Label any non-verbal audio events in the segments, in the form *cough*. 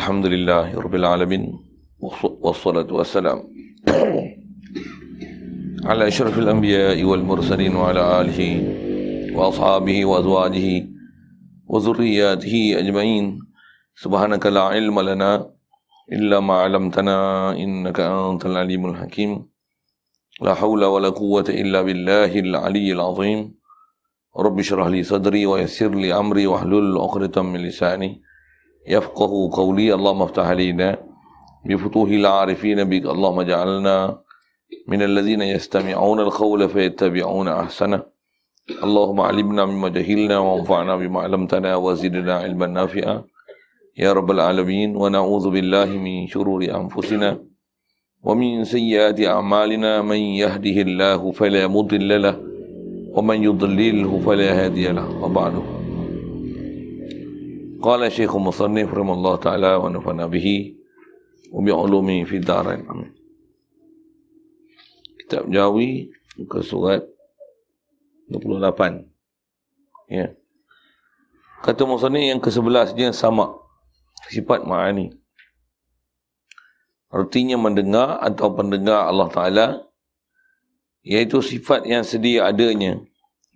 الحمد لله رب العالمين والصلاة والسلام *clears throat* على أشرف الأنبياء والمرسلين وعلى آله وأصحابه وأزواجه وذرياته أجمعين. سبحانك لا علم لنا إلا ما علمتنا إنك أنت العليم الحكيم. لا حول ولا قوة إلا بالله العلي العظيم. رب اشرح لي صدري ويسر لي أمري واحلل عقدة من لساني يفقه قولي اللهم افتح علينا بفتوح العارفين بك اللهم اجعلنا من الذين يستمعون القول فيتبعون أحسنه. اللهم علمنا مما جهلنا وانفعنا بما علمتنا وزدنا علما نافعا. يا رب العالمين ونعوذ بالله من شرور أنفسنا ومن سيئات أعمالنا. من يهده الله فلا مضل له ومن يضلله فلا هادي له. وبعده. قال الشيخ المصنف رحمه الله تعالى ونفعنا به وبعلومه في الدارين amin kitab Jawi muka surat 28 ya kata musannif yang ke-11 dia sama sifat ma'ani artinya mendengar atau pendengar Allah Taala iaitu sifat yang sedia adanya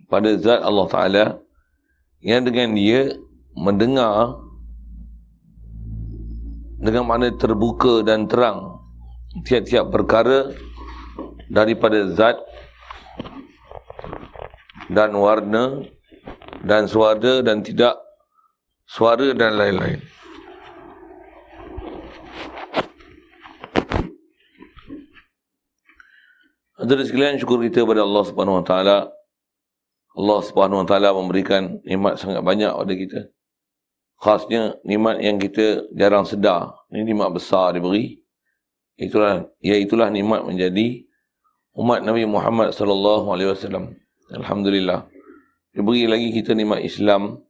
pada zat Allah Taala yang dengan dia mendengar dengan makna terbuka dan terang tiap-tiap perkara daripada zat dan warna dan suara dan tidak suara dan lain-lain. Hadirin sekalian syukur kita kepada Allah Subhanahu Wa Taala. Allah Subhanahu Wa Taala memberikan nikmat sangat banyak kepada kita khasnya nikmat yang kita jarang sedar. Ini nikmat besar diberi. Itulah ya itulah nikmat menjadi umat Nabi Muhammad sallallahu alaihi wasallam. Alhamdulillah. Diberi lagi kita nikmat Islam.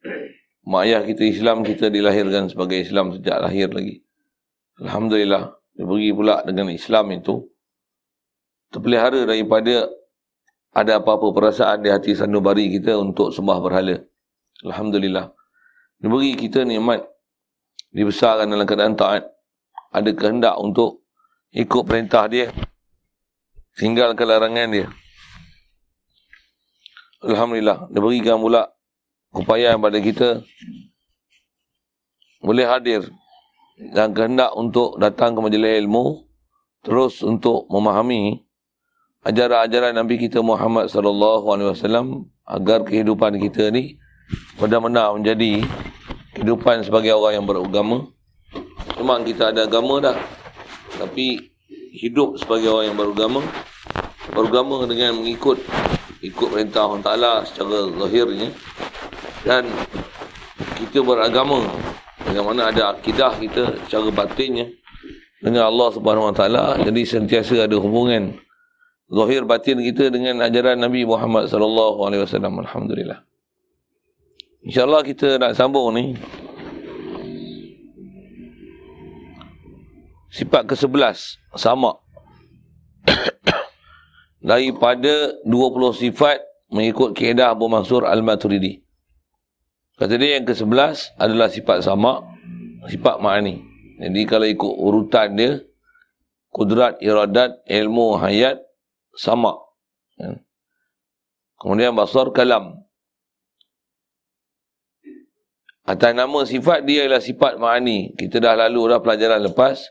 Mak ayah kita Islam, kita dilahirkan sebagai Islam sejak lahir lagi. Alhamdulillah. Diberi pula dengan Islam itu terpelihara daripada ada apa-apa perasaan di hati sanubari kita untuk sembah berhala. Alhamdulillah. Dia beri kita nikmat dibesarkan dalam keadaan taat. Ada kehendak untuk ikut perintah dia. Tinggalkan larangan dia. Alhamdulillah. Dia berikan pula upaya kepada kita boleh hadir dan kehendak untuk datang ke majlis ilmu terus untuk memahami ajaran-ajaran Nabi kita Muhammad sallallahu alaihi wasallam agar kehidupan kita ni benar-benar menjadi kehidupan sebagai orang yang beragama. Memang kita ada agama dah. Tapi hidup sebagai orang yang beragama, beragama dengan mengikut ikut perintah Allah Ta'ala secara lahirnya. Dan kita beragama dengan mana ada akidah kita secara batinnya dengan Allah Subhanahu Wa Taala jadi sentiasa ada hubungan zahir batin kita dengan ajaran Nabi Muhammad sallallahu alaihi wasallam alhamdulillah InsyaAllah kita nak sambung ni. Sifat ke-11. Sama. *coughs* Daripada 20 sifat mengikut keedah Abu Mansur Al-Maturidi. Kata dia yang ke-11 adalah sifat sama. Sifat ma'ani. Jadi kalau ikut urutan dia. Kudrat, iradat, ilmu, hayat. Sama. Kemudian basar kalam. Atas nama sifat dia ialah sifat ma'ani. Kita dah lalu dah pelajaran lepas.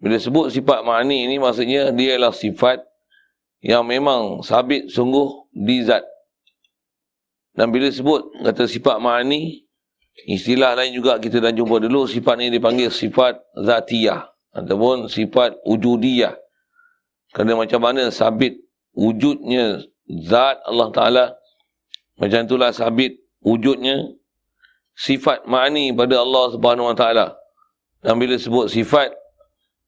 Bila sebut sifat ma'ani ini maksudnya dia ialah sifat yang memang sabit sungguh di zat. Dan bila sebut kata sifat ma'ani, istilah lain juga kita dah jumpa dulu, sifat ini dipanggil sifat zatiyah. Ataupun sifat wujudiyah. Kerana macam mana sabit wujudnya zat Allah Ta'ala. Macam itulah sabit wujudnya sifat ma'ani pada Allah Subhanahu Wa Taala. Dan bila sebut sifat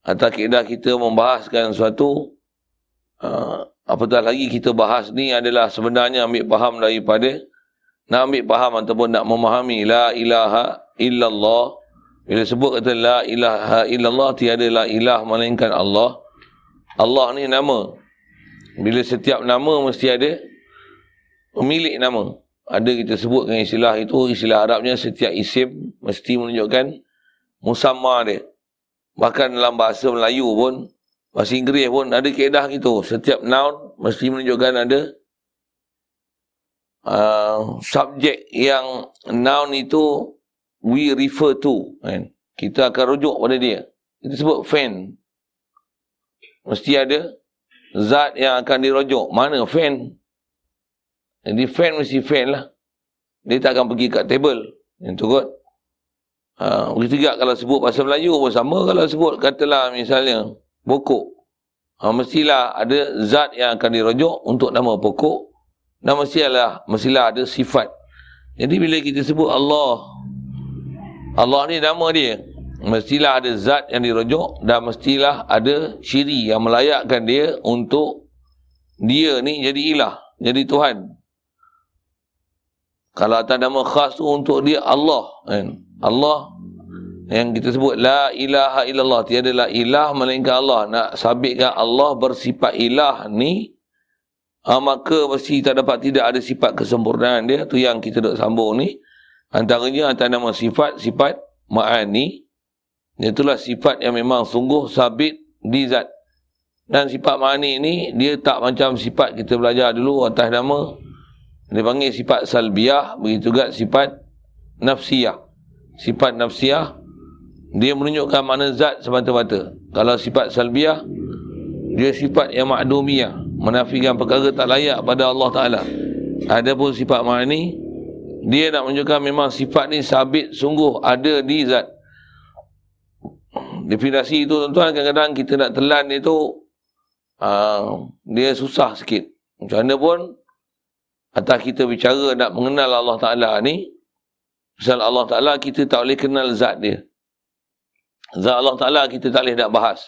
atau kaedah kita membahaskan suatu uh, apatah lagi kita bahas ni adalah sebenarnya ambil faham daripada nak ambil faham ataupun nak memahami la ilaha illallah. Bila sebut kata la ilaha illallah tiada la ilah melainkan Allah. Allah ni nama. Bila setiap nama mesti ada pemilik nama ada kita sebut dengan istilah itu, istilah Arabnya setiap isim mesti menunjukkan musamma dia. Bahkan dalam bahasa Melayu pun, bahasa Inggeris pun ada keedah gitu. Setiap noun mesti menunjukkan ada uh, subjek yang noun itu we refer to. Kan? Kita akan rujuk pada dia. Itu sebut fan. Mesti ada zat yang akan dirujuk. Mana fan? Jadi fan mesti fan lah. Dia tak akan pergi kat table. Yang tu kot. Ha, begitu juga kalau sebut bahasa Melayu pun sama. Kalau sebut katalah misalnya pokok. Ha, mestilah ada zat yang akan dirujuk untuk nama pokok. Dan mestilah, mestilah ada sifat. Jadi bila kita sebut Allah. Allah ni nama dia. Mestilah ada zat yang dirujuk. Dan mestilah ada ciri yang melayakkan dia untuk dia ni jadi ilah. Jadi Tuhan. Kalau atas nama khas tu untuk dia Allah kan. Allah yang kita sebut la ilaha illallah. Tiada la ilah melainkan Allah. Nak sabitkan Allah bersifat ilah ni ha, maka mesti tak dapat tidak ada sifat kesempurnaan dia. Tu yang kita duk sambung ni. Antaranya atas nama sifat sifat ma'ani. Itulah sifat yang memang sungguh sabit di zat. Dan sifat ma'ani ni dia tak macam sifat kita belajar dulu atas nama dia panggil sifat salbiah, begitu juga sifat nafsiyah. Sifat nafsiyah, dia menunjukkan mana zat semata-mata. Kalau sifat salbiah, dia sifat yang ma'dumiyah. Menafikan perkara tak layak pada Allah Ta'ala. Ada pun sifat ma'ani, dia nak menunjukkan memang sifat ni sabit sungguh ada di zat. Definasi itu tuan-tuan kadang-kadang kita nak telan itu uh, dia susah sikit. Macam mana pun Atas kita bicara nak mengenal Allah Ta'ala ni, Misal Allah Ta'ala kita tak boleh kenal zat dia. Zat Allah Ta'ala kita tak boleh nak bahas.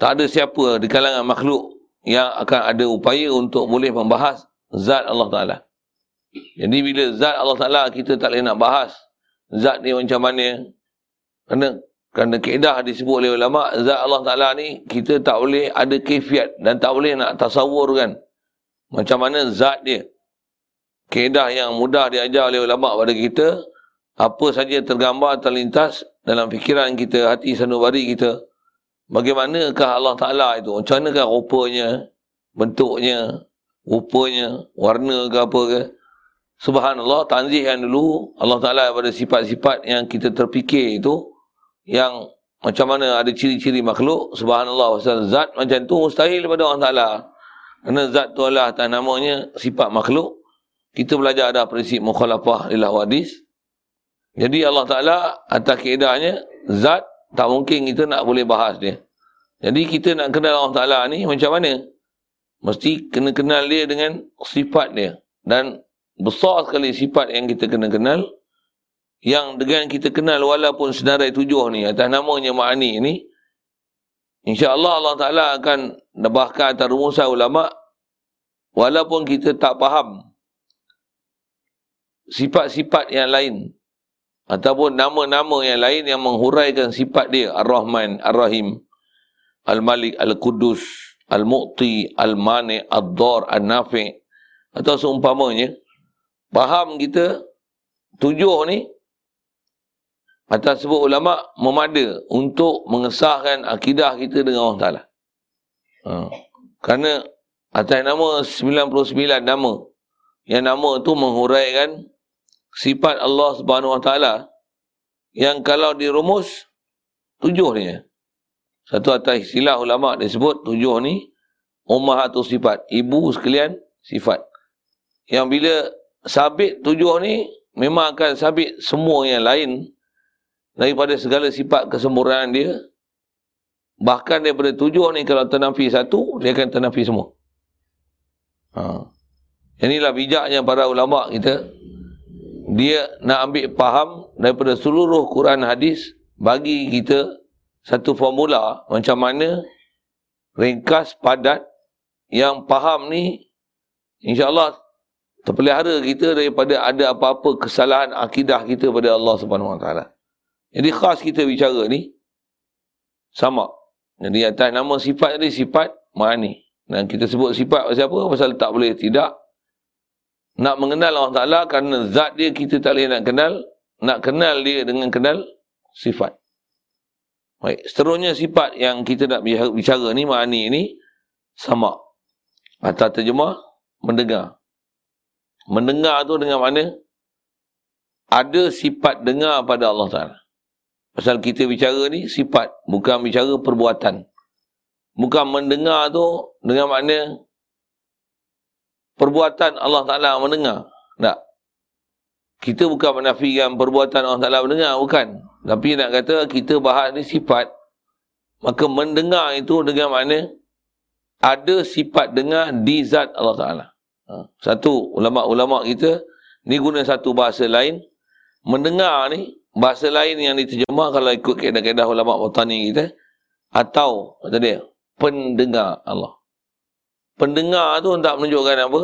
Tak ada siapa di kalangan makhluk yang akan ada upaya untuk boleh membahas zat Allah Ta'ala. Jadi bila zat Allah Ta'ala kita tak boleh nak bahas zat ni macam mana. Kerana, kerana keedah disebut oleh ulama, zat Allah Ta'ala ni kita tak boleh ada kefiat dan tak boleh nak tasawur kan. Macam mana zat dia. Keedah yang mudah diajar oleh ulama pada kita. Apa saja tergambar terlintas dalam fikiran kita, hati sanubari kita. Bagaimanakah Allah Ta'ala itu? Macam manakah rupanya, bentuknya, rupanya, warna ke apa ke? Subhanallah, tanzih yang dulu Allah Ta'ala pada sifat-sifat yang kita terfikir itu yang macam mana ada ciri-ciri makhluk Subhanallah, zat macam tu mustahil daripada Allah Ta'ala kerana zat tu adalah atas namanya sifat makhluk. Kita belajar ada prinsip mukhalafah ilah wadis. Jadi Allah Ta'ala atas keedahnya, zat tak mungkin kita nak boleh bahas dia. Jadi kita nak kenal Allah Ta'ala ni macam mana? Mesti kena kenal dia dengan sifat dia. Dan besar sekali sifat yang kita kena kenal. Yang dengan kita kenal walaupun senarai tujuh ni, atas namanya ma'ani ni, InsyaAllah Allah Ta'ala akan bahkan atas rumusan ulama walaupun kita tak faham sifat-sifat yang lain ataupun nama-nama yang lain yang menghuraikan sifat dia Ar-Rahman, Ar-Rahim, Al-Malik, Al-Qudus, Al-Mu'ti, Al-Mani, Ad-Dar, Al-Nafi atau seumpamanya faham kita tujuh ni Atas sebut ulama memada untuk mengesahkan akidah kita dengan Allah Taala. Ha. Kerana atas nama 99 nama yang nama tu menghuraikan sifat Allah Subhanahu Wa Taala yang kalau dirumus tujuh ni. Satu atas istilah ulama disebut tujuh ni ummahatus sifat, ibu sekalian sifat. Yang bila sabit tujuh ni memang akan sabit semua yang lain daripada segala sifat kesempurnaan dia bahkan daripada tujuh ni kalau ternafi satu dia akan ternafi semua ha. inilah bijaknya para ulama kita dia nak ambil faham daripada seluruh Quran hadis bagi kita satu formula macam mana ringkas padat yang faham ni insyaallah terpelihara kita daripada ada apa-apa kesalahan akidah kita pada Allah Subhanahu Wa Taala. Jadi khas kita bicara ni sama. Jadi atas nama sifat ni sifat ma'ani. Dan kita sebut sifat pasal apa? Pasal tak boleh tidak. Nak mengenal Allah Ta'ala kerana zat dia kita tak boleh nak kenal. Nak kenal dia dengan kenal sifat. Baik, seterusnya sifat yang kita nak bicara ni, ma'ani ni, sama. Atau terjemah, mendengar. Mendengar tu dengan mana? Ada sifat dengar pada Allah Ta'ala. Pasal kita bicara ni, sifat. Bukan bicara perbuatan. Bukan mendengar tu dengan makna perbuatan Allah Ta'ala mendengar. Tak. Kita bukan menafikan perbuatan Allah Ta'ala mendengar. Bukan. Tapi nak kata kita bahas ni sifat. Maka mendengar itu dengan makna ada sifat dengar di zat Allah Ta'ala. Ha. Satu ulama-ulama kita ni guna satu bahasa lain. Mendengar ni bahasa lain yang diterjemah kalau ikut kaedah-kaedah ulama botani kita. Atau tadi pendengar Allah. Pendengar tu tak menunjukkan apa?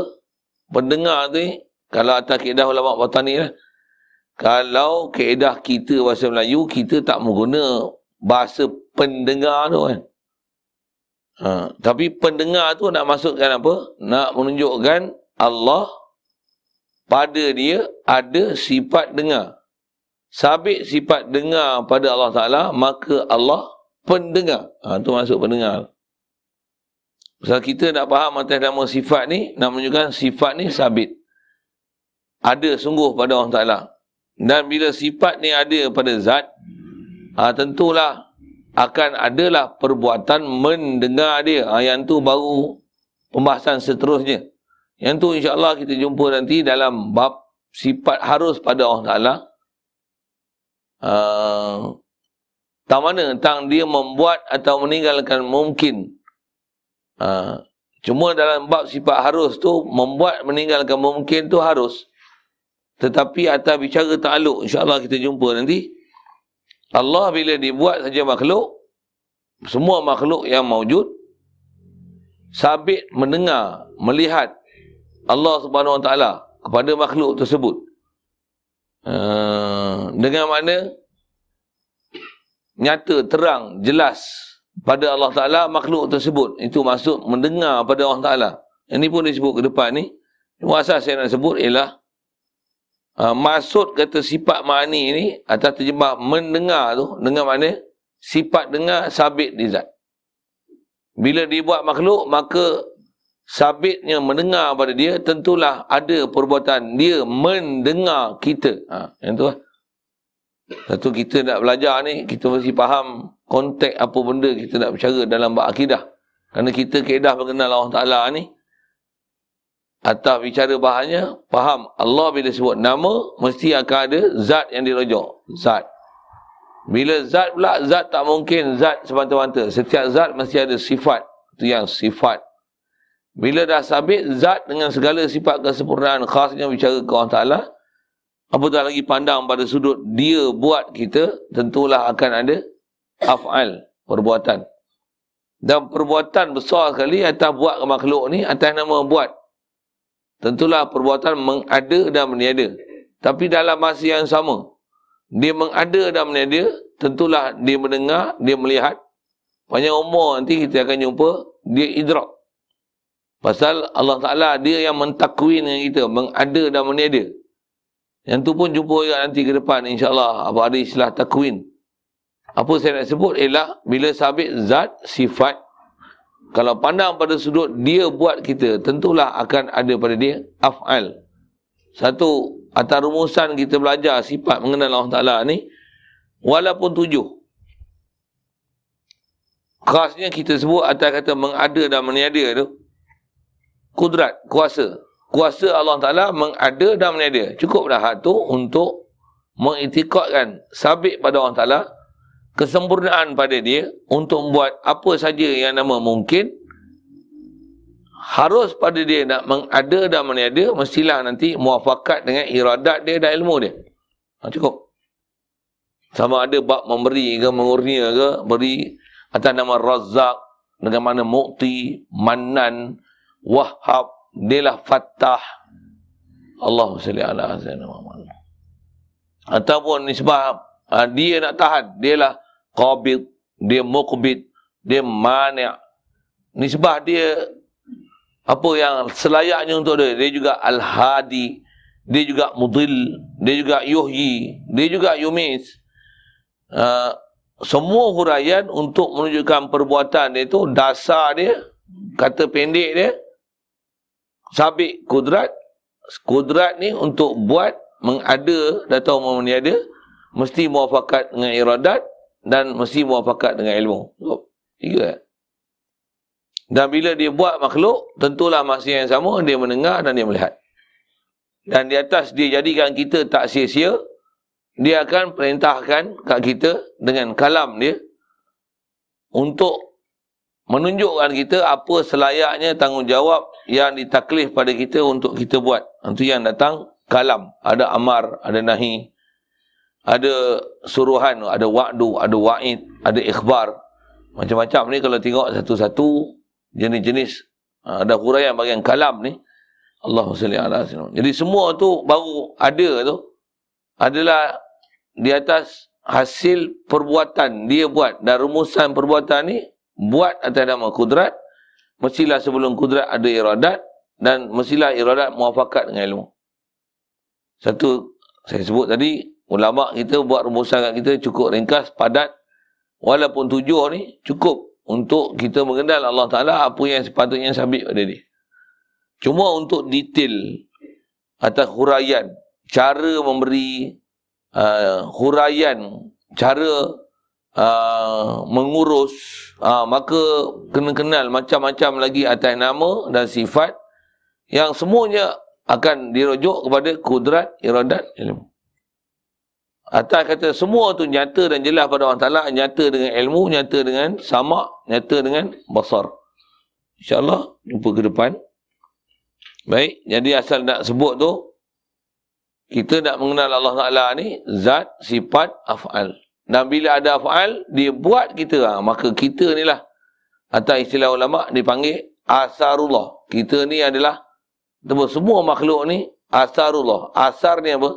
Pendengar tu kalau atas kaedah ulama botani lah. Kalau keedah kita bahasa Melayu, kita tak mengguna bahasa pendengar tu kan. Ha, tapi pendengar tu nak masukkan apa? Nak menunjukkan Allah pada dia ada sifat dengar. Sabit sifat dengar pada Allah Ta'ala, maka Allah pendengar. Ha, tu masuk pendengar. Sebab kita nak faham atas nama sifat ni, nak menunjukkan sifat ni sabit. Ada sungguh pada Allah Ta'ala. Dan bila sifat ni ada pada zat, ha, tentulah akan adalah perbuatan mendengar dia. Ha, yang tu baru pembahasan seterusnya. Yang tu insyaAllah kita jumpa nanti dalam bab sifat harus pada Allah Ta'ala. Uh, tak mana tentang dia membuat atau meninggalkan mungkin. Uh, cuma dalam bab sifat harus tu, membuat meninggalkan mungkin tu harus. Tetapi atas bicara ta'aluk, insyaAllah kita jumpa nanti. Allah bila dibuat saja makhluk, semua makhluk yang mawujud, sabit mendengar, melihat Allah subhanahu wa ta'ala kepada makhluk tersebut. Uh, dengan mana nyata, terang, jelas pada Allah Ta'ala makhluk tersebut. Itu masuk mendengar pada Allah Ta'ala. Ini pun disebut ke depan ni. Asal saya nak sebut ialah Uh, maksud kata sifat ma'ani ni atas terjemah mendengar tu dengan mana sifat dengar sabit di zat. Bila dibuat makhluk maka sabitnya mendengar pada dia tentulah ada perbuatan dia mendengar kita. Ha, yang tu lah. Satu kita nak belajar ni kita mesti faham konteks apa benda kita nak bercara dalam bab akidah. Kerana kita keedah mengenal Allah Ta'ala ni atau bicara bahannya, faham Allah bila sebut nama, mesti akan ada zat yang dirujuk. Zat. Bila zat pula, zat tak mungkin zat semata-mata. Setiap zat mesti ada sifat. Itu yang sifat. Bila dah sabit zat dengan segala sifat kesempurnaan khasnya bicara ke Allah Ta'ala, apatah lagi pandang pada sudut dia buat kita, tentulah akan ada af'al, perbuatan. Dan perbuatan besar sekali atas buat ke makhluk ni, atas nama buat. Tentulah perbuatan mengada dan meniada. Tapi dalam masa yang sama, dia mengada dan meniada, tentulah dia mendengar, dia melihat. Banyak umur nanti kita akan jumpa, dia idrak. Pasal Allah Ta'ala dia yang mentakwin dengan kita, mengada dan meniada. Yang tu pun jumpa juga nanti ke depan insyaAllah. Apa ada istilah takwin. Apa saya nak sebut ialah bila sabit zat, sifat, kalau pandang pada sudut dia buat kita, tentulah akan ada pada dia af'al. Satu, atas rumusan kita belajar sifat mengenal Allah Ta'ala ni, walaupun tujuh. Khasnya kita sebut atas kata mengada dan meniada tu, kudrat, kuasa. Kuasa Allah Ta'ala mengada dan meniada. Cukup dah hak tu untuk mengitikadkan sabit pada Allah Ta'ala, kesempurnaan pada dia untuk membuat apa saja yang nama mungkin harus pada dia nak mengada dan meniada mestilah nanti muafakat dengan iradat dia dan ilmu dia ha, cukup sama ada bab memberi ke mengurnia ke beri atas nama razak dengan mana mukti manan wahab dia lah fattah Allah salli ala sayyidina Muhammad ataupun nisbah Ha, dia nak tahan. Dia lah qabid. Dia muqbid. Dia mani' Nisbah dia apa yang selayaknya untuk dia. Dia juga al-hadi. Dia juga mudil. Dia juga yuhyi. Dia juga yumis. uh, semua huraian untuk menunjukkan perbuatan dia tu dasar dia kata pendek dia sabit kudrat kudrat ni untuk buat mengada atau meniada mesti muafakat dengan iradat dan mesti muafakat dengan ilmu. Tiga. Dan bila dia buat makhluk, tentulah masa yang sama dia mendengar dan dia melihat. Dan di atas dia jadikan kita tak sia-sia, dia akan perintahkan kat kita dengan kalam dia untuk menunjukkan kita apa selayaknya tanggungjawab yang ditaklif pada kita untuk kita buat. Itu yang datang kalam. Ada amar, ada nahi, ada suruhan, ada wa'du, ada wa'id, ada ikhbar. Macam-macam ni kalau tengok satu-satu jenis-jenis ha, ada huraian bagian kalam ni. Salli ala Jadi semua tu baru ada tu adalah di atas hasil perbuatan dia buat dan rumusan perbuatan ni buat atas nama kudrat mestilah sebelum kudrat ada iradat dan mestilah iradat muafakat dengan ilmu. Satu saya sebut tadi ulama kita buat rumusan kat kita cukup ringkas, padat. Walaupun tujuh ni cukup untuk kita mengenal Allah Ta'ala apa yang sepatutnya sabit pada dia. Cuma untuk detail atas huraian, cara memberi uh, huraian, cara uh, mengurus, uh, maka kena kenal macam-macam lagi atas nama dan sifat yang semuanya akan dirujuk kepada kudrat, iradat, ilmu. Atas kata semua tu nyata dan jelas pada Allah Ta'ala, nyata dengan ilmu, nyata dengan sama, nyata dengan basar. InsyaAllah, jumpa ke depan. Baik, jadi asal nak sebut tu, kita nak mengenal Allah Ta'ala ni, zat, sifat, af'al. Dan bila ada af'al, dia buat kita, ha, maka kita ni lah, atas istilah ulama' dipanggil asarullah. Kita ni adalah, semua makhluk ni, asarullah. Asar ni apa?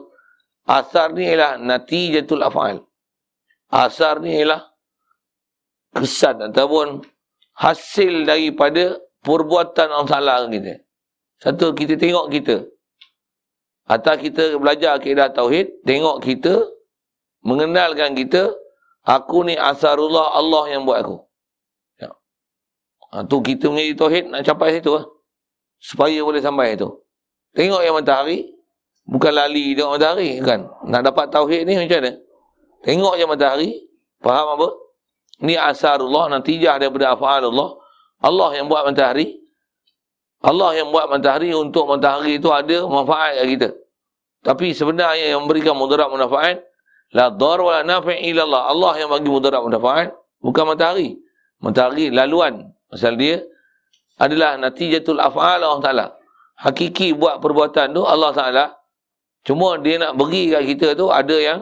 Asar ni ialah natijatul af'al. Asar ni ialah kesan ataupun hasil daripada perbuatan Allah Ta'ala kita. Satu, kita tengok kita. Atau kita belajar akidah Tauhid, tengok kita, mengenalkan kita, aku ni asarullah Allah yang buat aku. Ya. Ha, tu kita menjadi Tauhid nak capai situ lah. Supaya boleh sampai itu. Tengok yang matahari, Bukan lali tengok matahari kan. Nak dapat tauhid ni macam mana? Tengok je matahari. Faham apa? Ni asarullah, natijah daripada afa'alullah. Allah yang buat matahari. Allah yang buat matahari untuk matahari itu ada manfaat kat kita. Tapi sebenarnya yang memberikan mudarat manfaat la dar wa la nafi' Allah. Allah yang bagi mudarat manfaat bukan matahari. Matahari laluan. Pasal dia adalah natijatul af'al Allah Taala. Hakiki buat perbuatan tu Allah Taala Cuma dia nak beri kat kita tu ada yang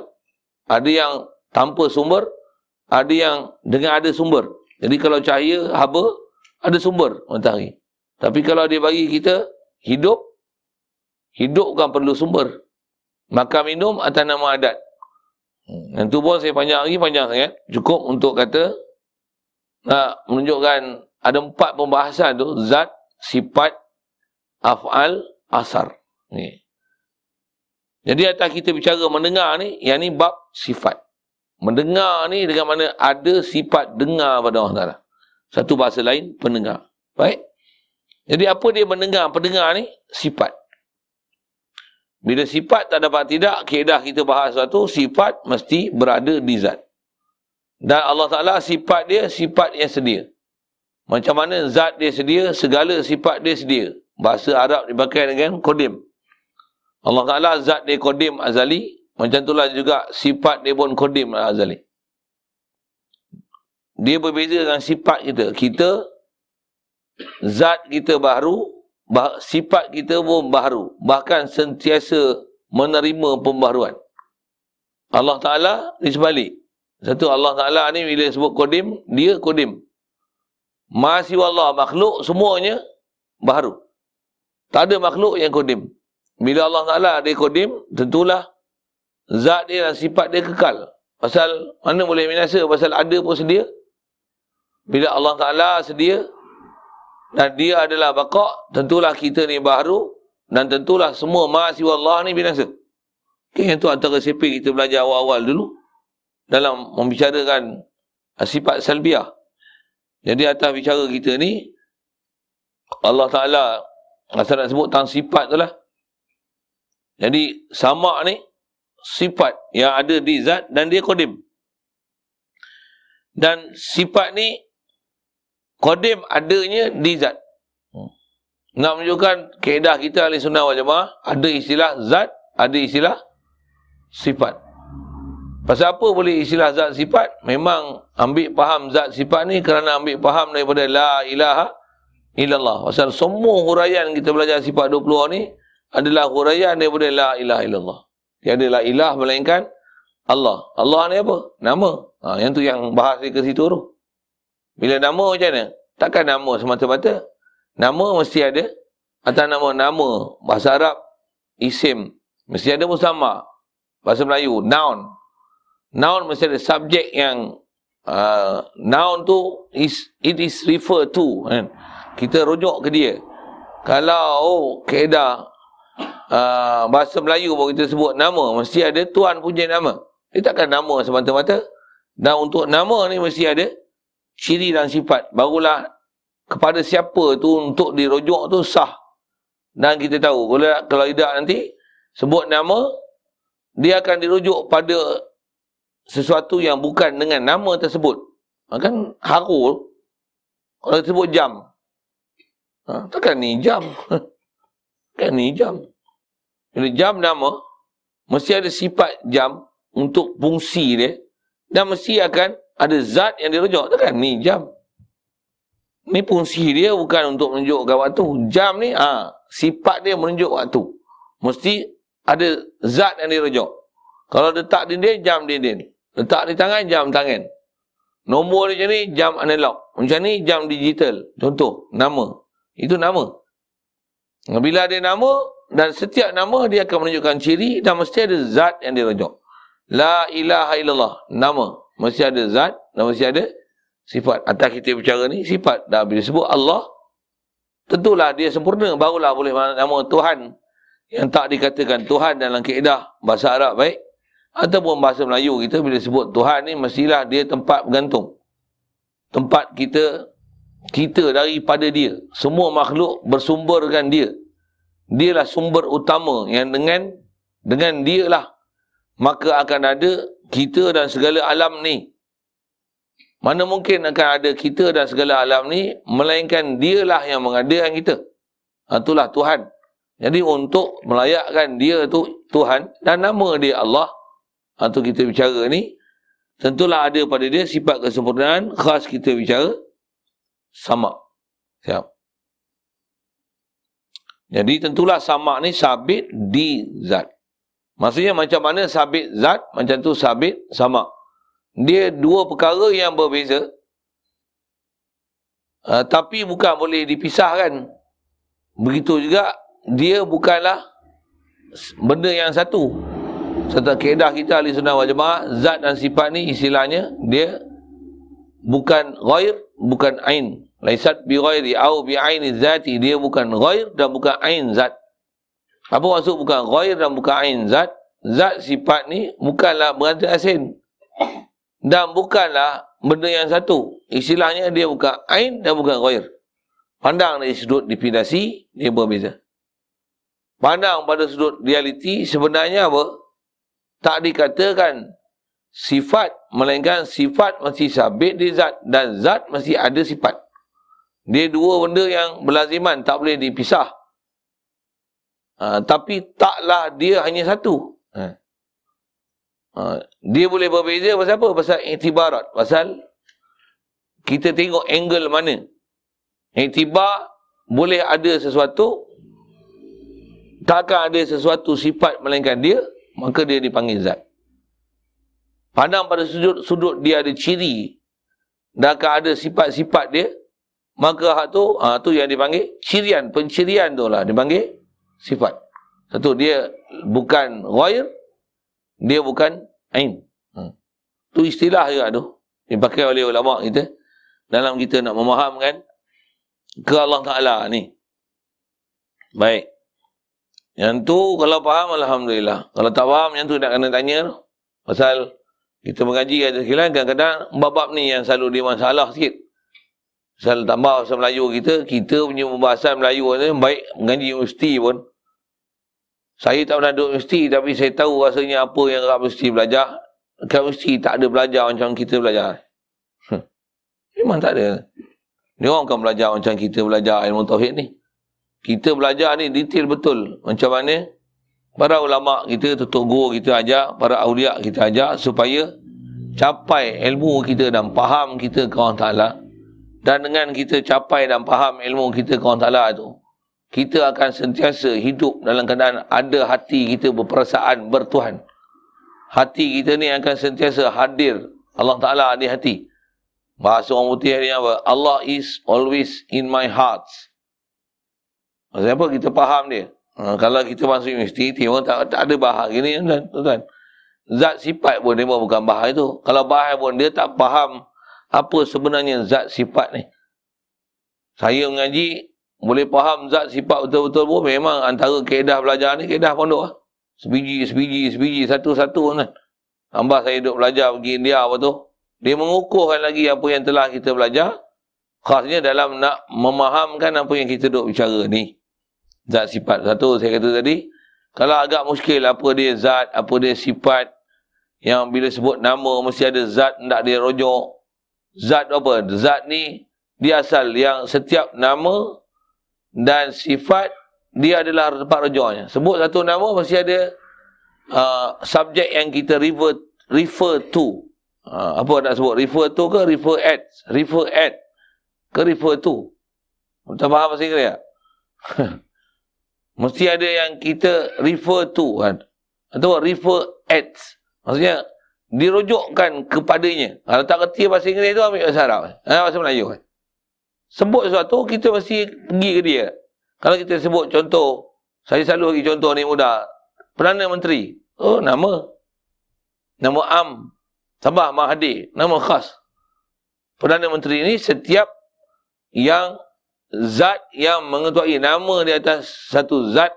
ada yang tanpa sumber, ada yang dengan ada sumber. Jadi kalau cahaya haba ada sumber matahari. Tapi kalau dia bagi kita hidup hidup kan perlu sumber. Makan minum atas nama adat. Yang tu pun saya panjang lagi panjang sangat. Cukup untuk kata nak menunjukkan ada empat pembahasan tu zat, sifat, af'al, asar. Ni. Jadi atas kita bicara mendengar ni, yang ni bab sifat. Mendengar ni dengan mana ada sifat dengar pada Allah Ta'ala. Satu bahasa lain, pendengar. Baik? Jadi apa dia mendengar, pendengar ni? Sifat. Bila sifat tak dapat tidak, keedah kita bahas satu, sifat mesti berada di zat. Dan Allah Ta'ala sifat dia, sifat yang sedia. Macam mana zat dia sedia, segala sifat dia sedia. Bahasa Arab dipakai dengan kodim. Allah Ta'ala zat dia kodim azali. Macam itulah juga sifat dia pun kodim azali. Dia berbeza dengan sifat kita. Kita, zat kita baru, sifat kita pun baru. Bahkan sentiasa menerima pembaharuan. Allah Ta'ala ni sebalik. Satu Allah Ta'ala ni bila sebut kodim, dia kodim. Masih Allah makhluk semuanya baru. Tak ada makhluk yang kodim. Bila Allah Ta'ala dia kodim, tentulah zat dia dan sifat dia kekal. Pasal mana boleh binasa? Pasal ada pun sedia. Bila Allah Ta'ala sedia dan dia adalah bakak, tentulah kita ni baru dan tentulah semua mahasiswa Allah ni binasa. Okay, yang tu antara siapa kita belajar awal-awal dulu. dalam membicarakan uh, sifat salbiah. Jadi atas bicara kita ni Allah Taala asal nak sebut tentang sifat tu lah. Jadi sama ni sifat yang ada di zat dan dia kodim. Dan sifat ni kodim adanya di zat. Nak menunjukkan keedah kita ahli sunnah wal jamaah ada istilah zat, ada istilah sifat. Pasal apa boleh istilah zat sifat? Memang ambil faham zat sifat ni kerana ambil faham daripada la ilaha illallah. Pasal semua huraian kita belajar sifat 20 ni adalah huraian daripada la ilaha illallah. Tiada la ilah melainkan Allah. Allah ni apa? Nama. Ha, yang tu yang bahas ke situ tu. Bila nama macam mana? Takkan nama semata-mata. Nama mesti ada. Atas nama, nama. Bahasa Arab, isim. Mesti ada musamma. Bahasa Melayu, noun. Noun mesti ada subjek yang uh, noun tu is it is refer to kan. Kita rujuk ke dia. Kalau oh, keedah uh, bahasa Melayu baru kita sebut nama, mesti ada tuan punya nama. Dia takkan nama semata-mata. Dan untuk nama ni mesti ada ciri dan sifat. Barulah kepada siapa tu untuk dirujuk tu sah. Dan kita tahu, kalau, kalau tidak nanti, sebut nama, dia akan dirujuk pada sesuatu yang bukan dengan nama tersebut. Ha, kan haru kalau sebut jam. Ha, takkan ni jam. *laughs* kan ni jam. Jadi jam nama, mesti ada sifat jam untuk fungsi dia dan mesti akan ada zat yang dirujuk. Takkan ni jam. Ni fungsi dia bukan untuk menunjukkan waktu. Jam ni, ha, sifat dia menunjuk waktu. Mesti ada zat yang dirujuk. Kalau letak dinding, jam dinding. Letak di tangan, jam tangan. Nombor macam ni, jam analog. Macam ni, jam digital. Contoh, nama. Itu nama. Bila ada nama, dan setiap nama dia akan menunjukkan ciri dan mesti ada zat yang dirujuk. La ilaha illallah. Nama. Mesti ada zat dan mesti ada sifat. Atas kita bicara ni, sifat. Dan bila sebut Allah, tentulah dia sempurna. Barulah boleh nama Tuhan. Yang tak dikatakan Tuhan dalam keedah bahasa Arab baik ataupun bahasa Melayu kita bila sebut Tuhan ni mestilah dia tempat bergantung. Tempat kita kita daripada dia. Semua makhluk bersumberkan dia. Dialah sumber utama yang dengan dengan dialah maka akan ada kita dan segala alam ni. Mana mungkin akan ada kita dan segala alam ni melainkan dialah yang mengadakan kita. Itulah Tuhan. Jadi untuk melayakkan dia tu Tuhan dan nama dia Allah atau kita bicara ni tentulah ada pada dia sifat kesempurnaan khas kita bicara sama siap jadi tentulah sama ni sabit di zat maksudnya macam mana sabit zat macam tu sabit sama. Dia dua perkara yang berbeza. Uh, tapi bukan boleh dipisahkan. Begitu juga dia bukanlah benda yang satu. Serta keedah kita ahli sunnah wal jamaah zat dan sifat ni istilahnya dia bukan ghair bukan ain. Laisat bi ghairi au bi aini zati. Dia bukan ghair dan bukan ain zat apa maksud bukan ghair dan bukan ain? Zat zat sifat ni bukanlah berarti asin. Dan bukanlah benda yang satu. Istilahnya dia bukan ain dan bukan ghair. Pandang dari sudut definisi dia berbeza. Pandang pada sudut realiti sebenarnya apa? Tak dikatakan sifat melainkan sifat mesti sabit di zat dan zat mesti ada sifat. Dia dua benda yang berlaziman tak boleh dipisah ha, tapi taklah dia hanya satu ha. Ha, dia boleh berbeza pasal apa? pasal iktibarat pasal kita tengok angle mana iktibar boleh ada sesuatu takkan ada sesuatu sifat melainkan dia maka dia dipanggil zat. Pandang pada sudut sudut dia ada ciri dan akan ada sifat-sifat dia, maka hak tu, ha, tu yang dipanggil cirian, pencirian tu lah dipanggil sifat. Satu dia bukan ghair, dia bukan ain. Hmm. Tu istilah juga tu. Dipakai oleh ulama kita dalam kita nak memahamkan ke Allah Taala ni. Baik. Yang tu kalau faham Alhamdulillah. Kalau tak faham yang tu nak kena tanya. Pasal Kita mengaji ada sekalian kadang-kadang bab-bab ni yang selalu dia masalah sikit. Selalu tambah bahasa Melayu kita, kita punya pembahasan Melayu ni baik mengaji universiti pun. Saya tak pernah duduk universiti tapi saya tahu rasanya apa yang kat universiti belajar. Kat universiti tak ada belajar macam kita belajar. Memang tak ada. Dia orang kan belajar macam kita belajar ilmu tauhid ni. Kita belajar ni detail betul. Macam mana para ulama kita, tutup guru kita ajar, para awliya kita ajar supaya capai ilmu kita dan faham kita ke Allah Ta'ala. Dan dengan kita capai dan faham ilmu kita ke Allah Ta'ala tu, kita akan sentiasa hidup dalam keadaan ada hati kita berperasaan bertuhan. Hati kita ni akan sentiasa hadir Allah Ta'ala di hati. Bahasa orang putih ni apa? Allah is always in my heart. Maksudnya apa? Kita faham dia. Ha, kalau kita masuk universiti, orang tak, tak ada bahas gini, tuan. tuan. Zat sifat pun dia bukan bahas itu. Kalau bahas pun dia tak faham apa sebenarnya zat sifat ni. Saya mengaji, boleh faham zat sifat betul-betul pun memang antara keedah belajar ni, keedah pondok lah. Sebiji, sebiji, sebiji, satu-satu kan. Hamba saya duduk belajar pergi India apa tu. Dia mengukuhkan lagi apa yang telah kita belajar. Khasnya dalam nak memahamkan apa yang kita duduk bicara ni. Zat sifat. Satu saya kata tadi. Kalau agak muskil apa dia zat, apa dia sifat. Yang bila sebut nama mesti ada zat, tak dia rojok. Zat apa? Zat ni dia asal yang setiap nama dan sifat dia adalah tempat rojoknya. Sebut satu nama mesti ada uh, subjek yang kita refer, refer to. Ha, apa nak sebut? Refer to ke refer at? Refer at ke refer to? Tak faham bahasa Inggeris tak? *laughs* Mesti ada yang kita refer to kan? Atau refer at. Maksudnya, dirujukkan kepadanya. Kalau tak kerti bahasa Inggeris tu, ambil bahasa Arab. Ha, bahasa Melayu kan? Sebut sesuatu, kita mesti pergi ke dia. Kalau kita sebut contoh, saya selalu bagi contoh ni mudah. Perdana Menteri. Oh, nama. Nama Am. Sabah Mahathir, nama khas. Perdana Menteri ini setiap yang zat yang mengetuai nama di atas satu zat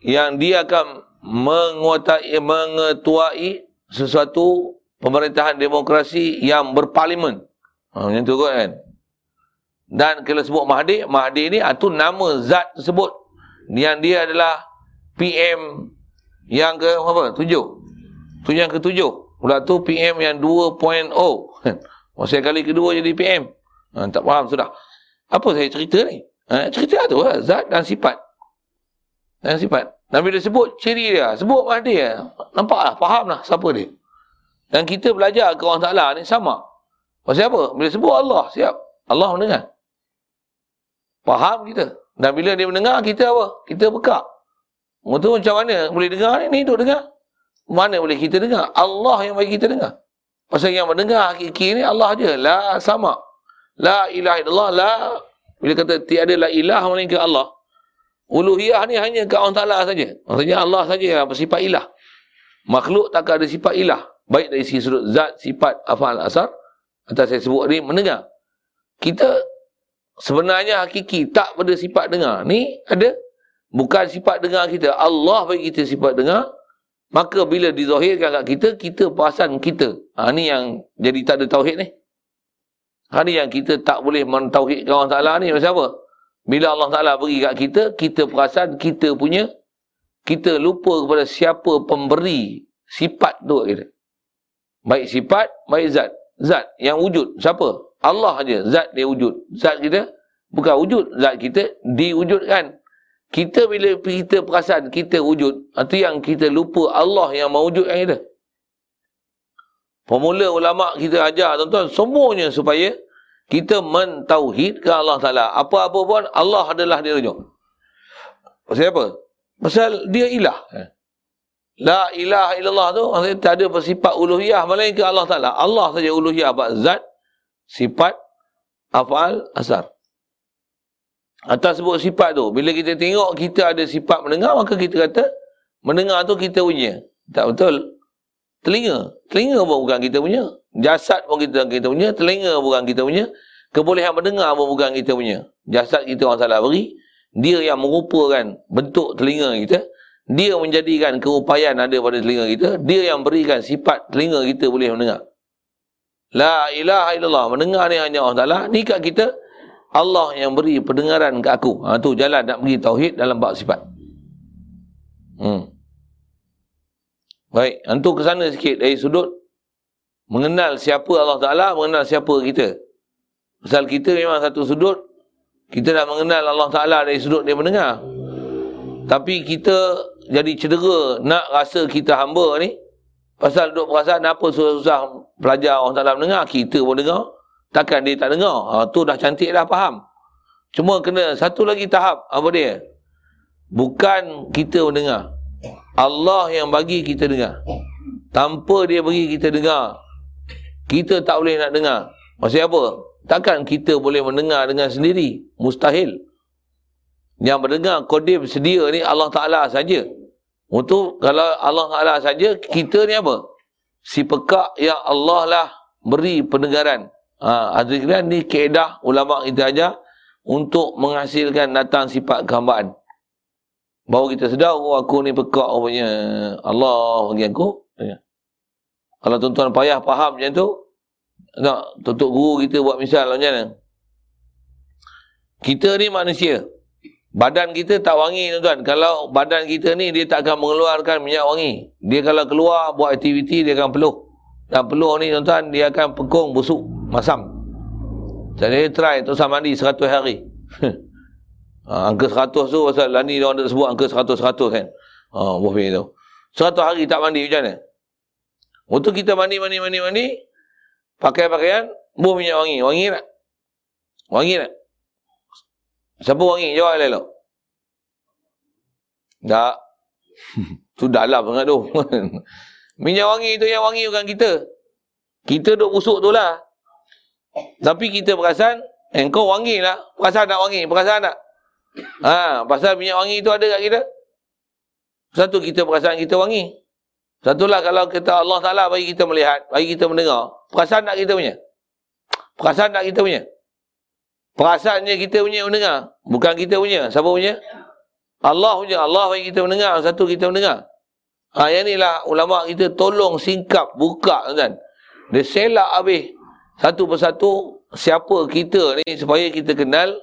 yang dia akan menguatai, mengetuai sesuatu pemerintahan demokrasi yang berparlimen. Ha, macam tu kan. Dan kalau sebut Mahathir, Mahathir ni itu nama zat tersebut. Yang dia adalah PM yang ke apa? Tujuh. Tu yang ketujuh. Pula tu PM yang 2.0. *laughs* Masa kali kedua jadi PM. Ha, tak faham sudah. Apa saya cerita ni? Ha, cerita tu lah. Zat dan sifat. Dan sifat. Dan bila sebut ciri dia. Sebut mana dia. Nampak lah. Faham lah siapa dia. Dan kita belajar ke orang Ta'ala ni sama. Pasal apa? Bila sebut Allah. Siap. Allah mendengar. Faham kita. Dan bila dia mendengar, kita apa? Kita bekak. Itu macam mana boleh dengar ni? Ni duduk dengar. Mana boleh kita dengar? Allah yang bagi kita dengar. Pasal yang mendengar hakiki ni Allah je. La sama. La ilaha illallah. La. Bila kata tiada la ilah melainkan Allah. Uluhiyah ni hanya ke Allah Ta'ala saja. Maksudnya Allah saja yang bersifat ilah. Makhluk tak ada sifat ilah. Baik dari sisi sudut zat, sifat, afal, asar. Atau saya sebut ni mendengar. Kita sebenarnya hakiki tak pada sifat dengar. Ni ada. Bukan sifat dengar kita. Allah bagi kita sifat dengar. Maka bila dizahirkan kat kita, kita perasan kita. Ha, ni yang jadi tak ada tauhid ni. Ha, ni yang kita tak boleh mentauhidkan Allah Ta'ala ni. Macam apa? Bila Allah Ta'ala beri kat kita, kita perasan kita punya, kita lupa kepada siapa pemberi sifat tu kat kita. Baik sifat, baik zat. Zat yang wujud. Siapa? Allah aja. Zat dia wujud. Zat kita bukan wujud. Zat kita diwujudkan. Kita bila kita perasan kita wujud, itu yang kita lupa Allah yang mewujudkan kita. Formula ulama kita ajar tuan-tuan semuanya supaya kita mentauhidkan Allah Taala. Apa-apa pun Allah adalah dia rujuk. Pasal apa? Pasal dia ilah. La ilaha illallah tu maksudnya tak ada bersifat uluhiyah melainkan Allah Taala. Allah saja uluhiyah bab zat, sifat, afal, asar. Atas sebut sifat tu. Bila kita tengok kita ada sifat mendengar, maka kita kata mendengar tu kita punya. Tak betul. Telinga. Telinga pun bukan kita punya. Jasad pun kita kita punya. Telinga bukan kita punya. Kebolehan mendengar pun bukan kita punya. Jasad kita orang salah beri. Dia yang merupakan bentuk telinga kita. Dia menjadikan keupayaan ada pada telinga kita. Dia yang berikan sifat telinga kita boleh mendengar. La ilaha illallah. Mendengar ni hanya Allah Ta'ala. Ni kat kita, Allah yang beri pendengaran ke aku. Ha, tu jalan nak beri tauhid dalam bab sifat. Hmm. Baik, antu ke sana sikit dari sudut mengenal siapa Allah Taala, mengenal siapa kita. Pasal kita memang satu sudut kita dah mengenal Allah Taala dari sudut dia mendengar. Tapi kita jadi cedera nak rasa kita hamba ni pasal duduk perasaan apa susah-susah pelajar orang Taala mendengar, kita pun dengar. Takkan dia tak dengar? Ha, tu dah cantik dah faham. Cuma kena satu lagi tahap apa dia? Bukan kita mendengar. Allah yang bagi kita dengar. Tanpa dia bagi kita dengar, kita tak boleh nak dengar. Maksud apa? Takkan kita boleh mendengar dengan sendiri? Mustahil. Yang mendengar kodim sedia ni Allah Ta'ala saja. Untuk kalau Allah Ta'ala saja, kita ni apa? Si pekak yang Allah lah beri pendengaran. Ha, Akhirnya ni keedah ulama kita ajar untuk menghasilkan datang sifat kehambaan. Baru kita sedar, oh aku ni pekak rupanya Allah bagi aku. Ya. Kalau tuan-tuan payah faham macam tu, nak tutup guru kita buat misal macam mana? Kita ni manusia. Badan kita tak wangi tuan-tuan. Kalau badan kita ni dia tak akan mengeluarkan minyak wangi. Dia kalau keluar buat aktiviti dia akan peluh. Dan peluh ni tuan-tuan dia akan pekung busuk, masam. Jadi try tu sama mandi 100 hari. Ha, *laughs* angka 100 tu pasal lah ni orang sebut angka 100-100 kan. Ha, boleh tu. 100 hari tak mandi macam mana? Waktu kita mandi, mandi, mandi, mandi, pakai pakaian, buh minyak wangi. Wangi tak? Wangi tak? Siapa wangi? Jawab lah elok. Tak. *laughs* tu dalam sangat tu. *laughs* minyak wangi tu yang wangi bukan kita. Kita duk busuk tu lah. Tapi kita perasan, eh kau wangi lah. Perasan tak wangi? Perasan tak? Ha, pasal minyak wangi itu ada kat kita. Satu kita perasaan kita wangi. Satulah kalau kita Allah Taala bagi kita melihat, bagi kita mendengar, perasaan tak kita punya? Perasaan tak kita punya? Perasaannya kita punya mendengar, bukan kita punya. Siapa punya? Allah punya. Allah bagi kita mendengar, satu kita mendengar. Ha, yang inilah ulama kita tolong singkap, buka tuan. Dia selak habis satu persatu siapa kita ni supaya kita kenal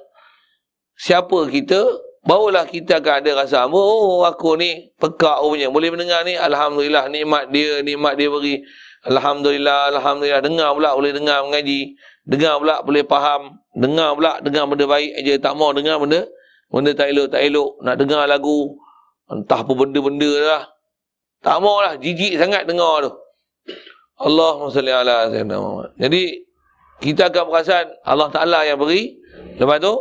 siapa kita, barulah kita akan ada rasa, oh aku ni pekak punya. Boleh mendengar ni, Alhamdulillah nikmat dia, nikmat dia beri. Alhamdulillah, Alhamdulillah. Dengar pula boleh dengar mengaji. Dengar pula boleh faham. Dengar pula dengar benda baik aja Tak mau dengar benda, benda tak elok, tak elok. Nak dengar lagu, entah apa benda-benda lah. Tak mau lah, jijik sangat dengar tu. Salli ala Jadi, kita akan perasan Allah Ta'ala yang beri. Lepas tu,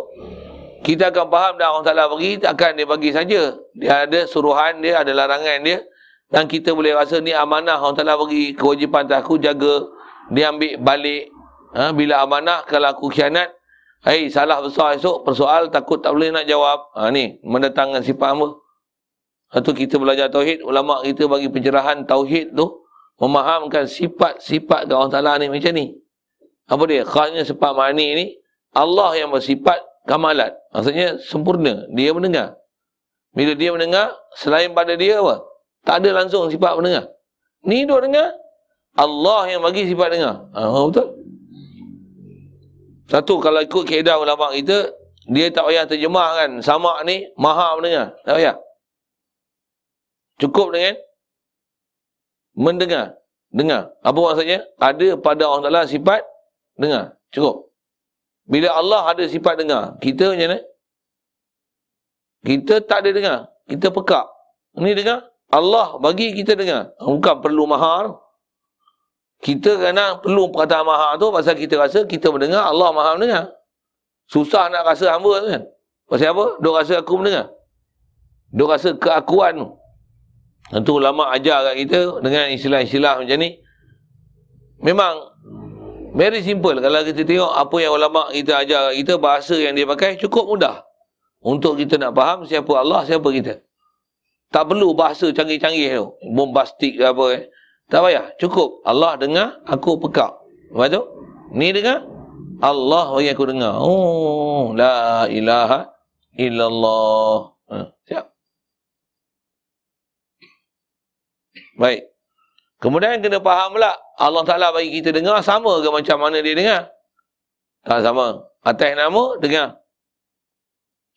kita akan faham dah Allah Ta'ala bagi, takkan dia bagi saja. Dia ada suruhan dia, ada larangan dia. Dan kita boleh rasa ni amanah Allah Ta'ala bagi kewajipan tak aku jaga. Dia ambil balik. Ha, bila amanah, kalau aku khianat, hei salah besar esok, persoal takut tak boleh nak jawab. Ha, ni, mendatangkan sifat apa? Satu kita belajar Tauhid, ulama kita bagi pencerahan Tauhid tu, memahamkan sifat-sifat Allah Ta'ala ni macam ni. Apa dia? Khasnya sifat mani ni, Allah yang bersifat kamalat. Maksudnya sempurna. Dia mendengar. Bila dia mendengar, selain pada dia apa? Tak ada langsung sifat mendengar. Ni duk dengar, Allah yang bagi sifat dengar. Ha, betul? Satu, kalau ikut keedah ulama kita, dia tak payah terjemah kan. Sama ni, maha mendengar. Tak payah. Cukup dengan mendengar. Dengar. Apa maksudnya? Ada pada Allah Ta'ala sifat dengar. Cukup. Bila Allah ada sifat dengar, kita macam mana? Kita tak ada dengar. Kita pekak. Ini dengar. Allah bagi kita dengar. Bukan perlu mahal. Kita kena perlu perkataan mahal tu pasal kita rasa kita mendengar, Allah maha mendengar. Susah nak rasa hamba tu kan. Pasal apa? Duk rasa aku mendengar. Duk rasa keakuan tu. Tentu ulama ajar kat kita dengan istilah-istilah macam ni. Memang Very simple. Kalau kita tengok apa yang ulama kita ajar kita, bahasa yang dia pakai cukup mudah. Untuk kita nak faham siapa Allah, siapa kita. Tak perlu bahasa canggih-canggih tu. Bombastik ke apa. Eh. Tak payah. Cukup. Allah dengar, aku pekak. Lepas tu, ni dengar, Allah bagi aku dengar. Oh, la ilaha illallah. Ha, siap. Baik. Kemudian kena faham pula Allah Ta'ala bagi kita dengar sama ke macam mana dia dengar? Tak sama. Atas nama, dengar.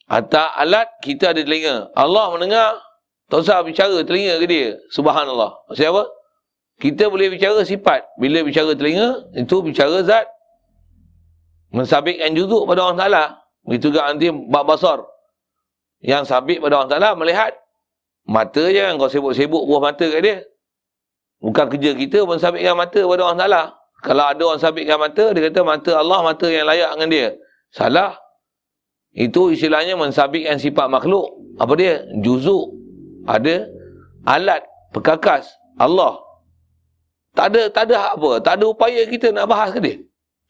Atas alat, kita ada telinga. Allah mendengar, tak usah bicara telinga ke dia. Subhanallah. Maksudnya apa? Kita boleh bicara sifat. Bila bicara telinga, itu bicara zat. Mensabitkan juzuk pada Allah Ta'ala. Begitu juga nanti bab basar. Yang sabit pada Allah Ta'ala melihat. Mata jangan kau sibuk-sibuk buah mata kat dia. Bukan kerja kita mensabitkan mata pada orang salah. Kalau ada orang sabitkan mata, dia kata mata Allah, mata yang layak dengan dia. Salah. Itu istilahnya mensabitkan sifat makhluk. Apa dia? Juzuk. Ada alat, pekakas. Allah. Tak ada, tak ada apa. Tak ada upaya kita nak bahas ke dia.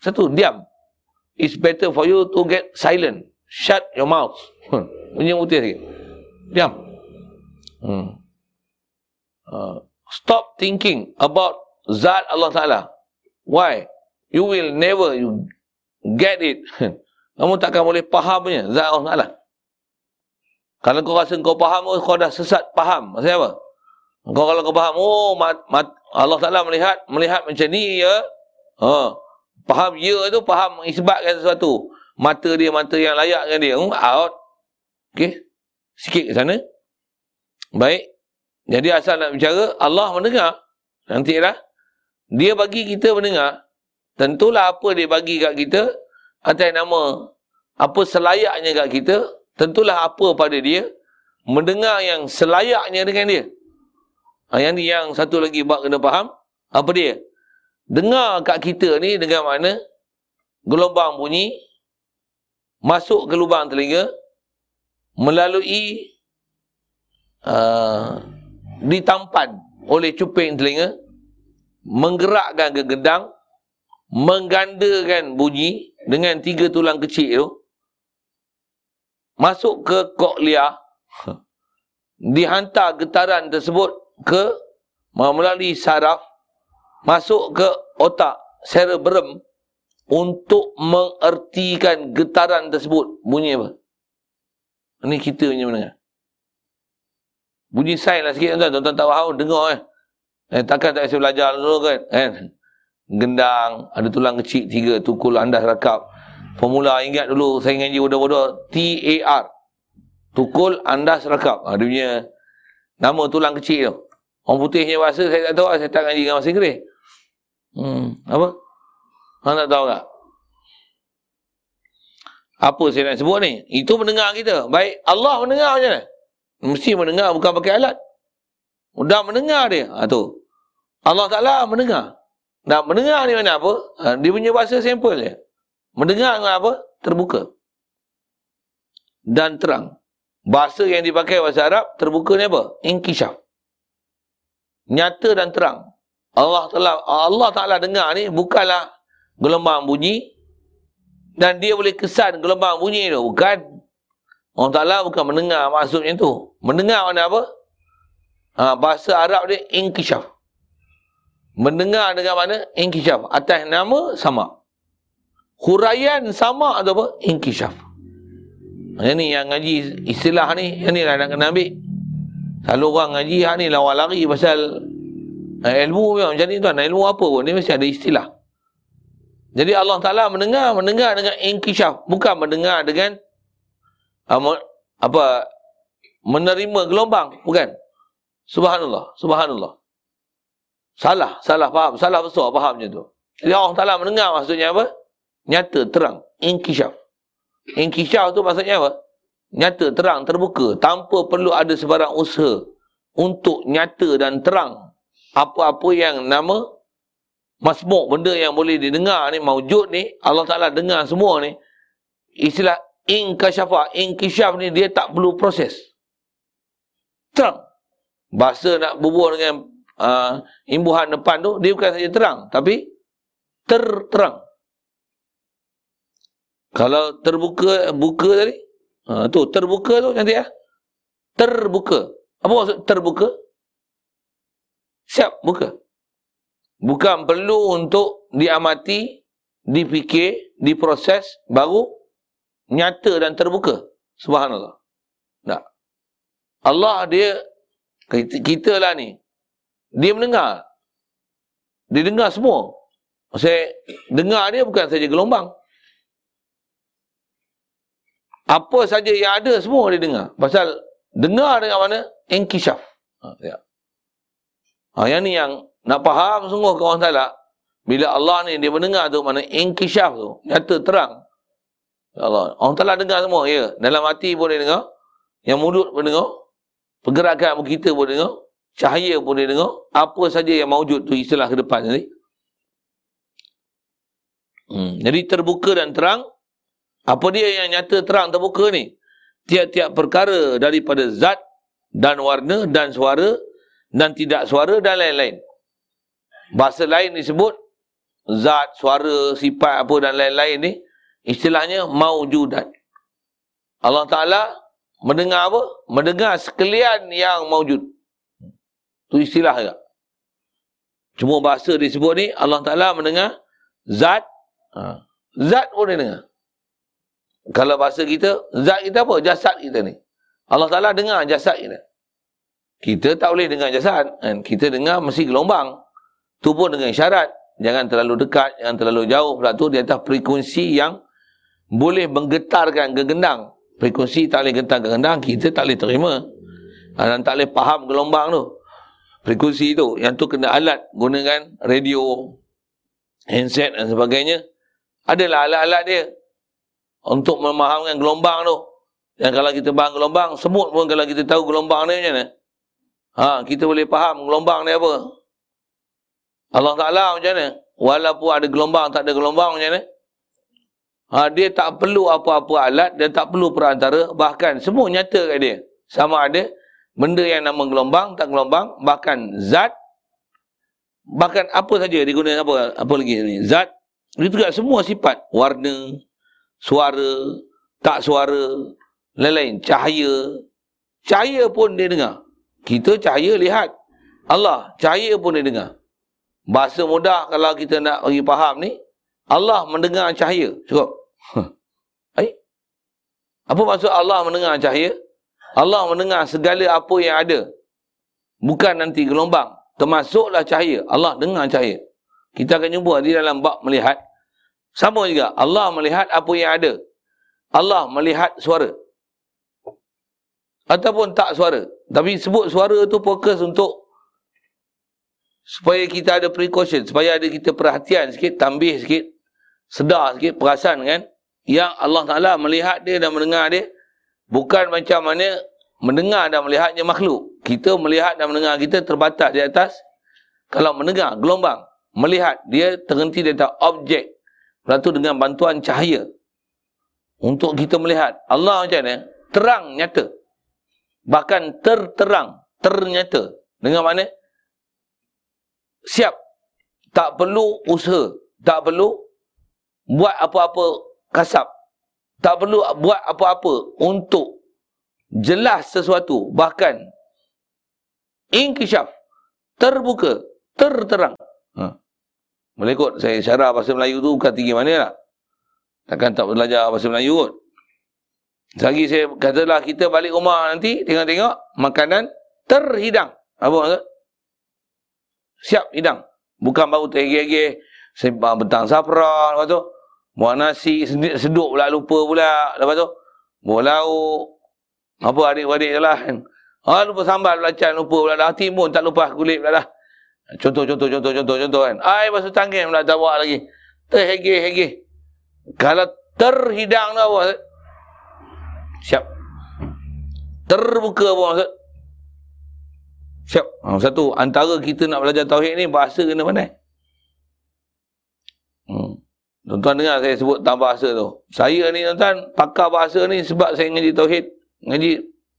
Satu, diam. It's better for you to get silent. Shut your mouth. Punya putih sikit. Diam. Hmm. Uh, Stop thinking about zat Allah Ta'ala. Why? You will never you get it. *laughs* Kamu takkan boleh fahamnya zat Allah Ta'ala. Kalau kau rasa kau faham, oh, kau dah sesat faham. Maksudnya apa? Kau kalau kau faham, oh mat, mat, Allah Ta'ala melihat, melihat macam ni ya. Ha. Faham ya itu faham isbatkan sesuatu. Mata dia, mata yang layak dengan dia. Hmm, out. Okay. Sikit ke sana. Baik. Jadi asal nak bicara, Allah mendengar. Nanti lah. Dia bagi kita mendengar. Tentulah apa dia bagi kat kita. Atas nama apa selayaknya kat kita. Tentulah apa pada dia. Mendengar yang selayaknya dengan dia. Ha, yang ni yang satu lagi buat kena faham. Apa dia? Dengar kat kita ni dengan mana gelombang bunyi masuk ke lubang telinga melalui uh, ditampan oleh cuping telinga, menggerakkan ke gedang, menggandakan bunyi dengan tiga tulang kecil itu, masuk ke koklia, dihantar getaran tersebut ke melalui saraf, masuk ke otak cerebrum untuk mengertikan getaran tersebut. Bunyi apa? Ini kita punya mendengar. Bunyi sign lah sikit tuan-tuan. Tuan-tuan tak faham, dengar eh. eh takkan tak bisa belajar dulu kan. Eh. Gendang, ada tulang kecil tiga, tukul andas rakap. Formula ingat dulu, saya ngaji bodoh-bodoh. T-A-R. Tukul andas rakap. Ha, dia punya nama tulang kecil tu. Orang putihnya bahasa saya tak tahu, saya tak ngaji dengan bahasa Inggeris. Hmm, apa? Orang tak tahu tak? Apa saya nak sebut ni? Itu mendengar kita. Baik, Allah mendengar macam mana? Mesti mendengar bukan pakai alat. Dah mendengar dia. Ha, tu. Allah Ta'ala mendengar. Dah mendengar ni mana apa? Ha, dia punya bahasa simple je. Mendengar dengan apa? Terbuka. Dan terang. Bahasa yang dipakai bahasa Arab, terbuka ni apa? Inkishaf. Nyata dan terang. Allah Ta'ala Allah Ta'ala dengar ni bukanlah gelombang bunyi dan dia boleh kesan gelombang bunyi tu. Bukan. Allah Ta'ala bukan mendengar maksudnya tu. Mendengar mana apa? Ha, bahasa Arab dia inkishaf. Mendengar dengan mana? Inkishaf. Atas nama sama. Huraian sama atau apa? Inkishaf. Yang ni yang ngaji istilah ni, yang ni lah nak kena ambil. Selalu orang ngaji, ha ni lawan lari pasal eh, ilmu yang macam ni tuan. Ilmu apa pun, dia mesti ada istilah. Jadi Allah Ta'ala mendengar, mendengar dengan inkishaf. Bukan mendengar dengan apa menerima gelombang bukan subhanallah subhanallah salah salah faham salah besar fahamnya tu jadi Allah Taala mendengar maksudnya apa nyata terang inkishaf inkishaf tu maksudnya apa nyata terang terbuka tanpa perlu ada sebarang usaha untuk nyata dan terang apa-apa yang nama masmuk benda yang boleh didengar ni maujud ni Allah Taala dengar semua ni istilah inkasyafa, inkishaf ni dia tak perlu proses. Terang. Bahasa nak berbual dengan uh, imbuhan depan tu, dia bukan saja terang, tapi terterang. Kalau terbuka, buka tadi, uh, tu terbuka tu nanti ya. Terbuka. Apa maksud terbuka? Siap, buka. Bukan perlu untuk diamati, dipikir, diproses, baru nyata dan terbuka. Subhanallah. Tak. Allah dia kita lah ni dia mendengar. Dia dengar semua. Saya dengar dia bukan saja gelombang. Apa saja yang ada semua dia dengar. Pasal dengar dengan mana? Inkishaf. Ha, ya. ha, yang ni yang nak faham sungguh kawan salah. Bila Allah ni dia mendengar tu mana inkishaf tu. Nyata terang. Ya Allah. Orang telah dengar semua. Ya. Dalam hati pun dia dengar. Yang mulut pun dengar. Pergerakan kita pun dengar. Cahaya pun dia dengar. Apa saja yang mewujud tu istilah ke depan tadi. Hmm. Jadi terbuka dan terang. Apa dia yang nyata terang terbuka ni? Tiap-tiap perkara daripada zat dan warna dan suara dan tidak suara dan lain-lain. Bahasa lain disebut zat, suara, sifat apa dan lain-lain ni istilahnya maujudat. Allah Ta'ala mendengar apa? Mendengar sekalian yang maujud. Itu istilah juga. Cuma bahasa disebut ni Allah Ta'ala mendengar zat. Ha. Zat pun dia dengar. Kalau bahasa kita, zat kita apa? Jasad kita ni. Allah Ta'ala dengar jasad kita. Kita tak boleh dengar jasad. Kan? Kita dengar mesti gelombang. Tu pun dengan syarat. Jangan terlalu dekat, jangan terlalu jauh. Pula tu di atas frekuensi yang boleh menggetarkan kegendang. Frekuensi tak boleh getar kegendang, kita tak boleh terima. Dan tak boleh faham gelombang tu. Frekuensi tu. Yang tu kena alat. Gunakan radio, handset dan sebagainya. Adalah alat-alat dia. Untuk memahamkan gelombang tu. Yang kalau kita faham gelombang, semut pun kalau kita tahu gelombang ni macam mana. Ha, kita boleh faham gelombang ni apa. Allah Ta'ala macam mana? Walaupun ada gelombang, tak ada gelombang macam mana? Ha, dia tak perlu apa-apa alat dan tak perlu perantara. Bahkan semua nyata kat dia. Sama ada benda yang nama gelombang, tak gelombang. Bahkan zat. Bahkan apa saja digunakan apa, apa lagi ni? Zat. Itu juga semua sifat. Warna, suara, tak suara, lain-lain. Cahaya. Cahaya pun dia dengar. Kita cahaya lihat. Allah, cahaya pun dia dengar. Bahasa mudah kalau kita nak bagi faham ni, Allah mendengar cahaya. Cukup. Hai? Apa maksud Allah mendengar cahaya? Allah mendengar segala apa yang ada. Bukan nanti gelombang. Termasuklah cahaya. Allah dengar cahaya. Kita akan jumpa di dalam bab melihat. Sama juga. Allah melihat apa yang ada. Allah melihat suara. Ataupun tak suara. Tapi sebut suara tu fokus untuk supaya kita ada precaution, supaya ada kita perhatian sikit, tambih sikit, sedar sikit, perasan kan, yang Allah Ta'ala melihat dia dan mendengar dia, bukan macam mana mendengar dan melihatnya makhluk. Kita melihat dan mendengar kita terbatas di atas, kalau mendengar, gelombang, melihat, dia terhenti di atas objek, lepas dengan bantuan cahaya, untuk kita melihat. Allah macam mana? Terang, nyata. Bahkan terterang, ternyata. Dengan mana? siap. Tak perlu usaha. Tak perlu buat apa-apa kasap. Tak perlu buat apa-apa untuk jelas sesuatu. Bahkan inkishaf. Terbuka. Terterang. Boleh kot saya syarah bahasa Melayu tu bukan tinggi mana lah. Takkan tak belajar bahasa Melayu kot. Lagi saya katalah kita balik rumah nanti tengok-tengok makanan terhidang. Apa maksud? siap hidang. Bukan baru tergege sembang bentang safran, lepas tu buat nasi seduk pula lupa pula, lepas tu buat lauk. Apa adik-adik je lah. Ha, lupa sambal belacan, lupa pula dah. Timun tak lupa kulit pula dah. Contoh, contoh, contoh, contoh, contoh kan. Basuh tangan pula tak buat lagi. Terhege, hege. Kalau terhidang dah buat. Siap. Terbuka pun maksud. Siap. Ha, satu, antara kita nak belajar Tauhid ni, bahasa kena pandai. Hmm. Tuan-tuan dengar saya sebut tentang bahasa tu. Saya ni tuan-tuan, pakar bahasa ni sebab saya ngaji Tauhid. Ngaji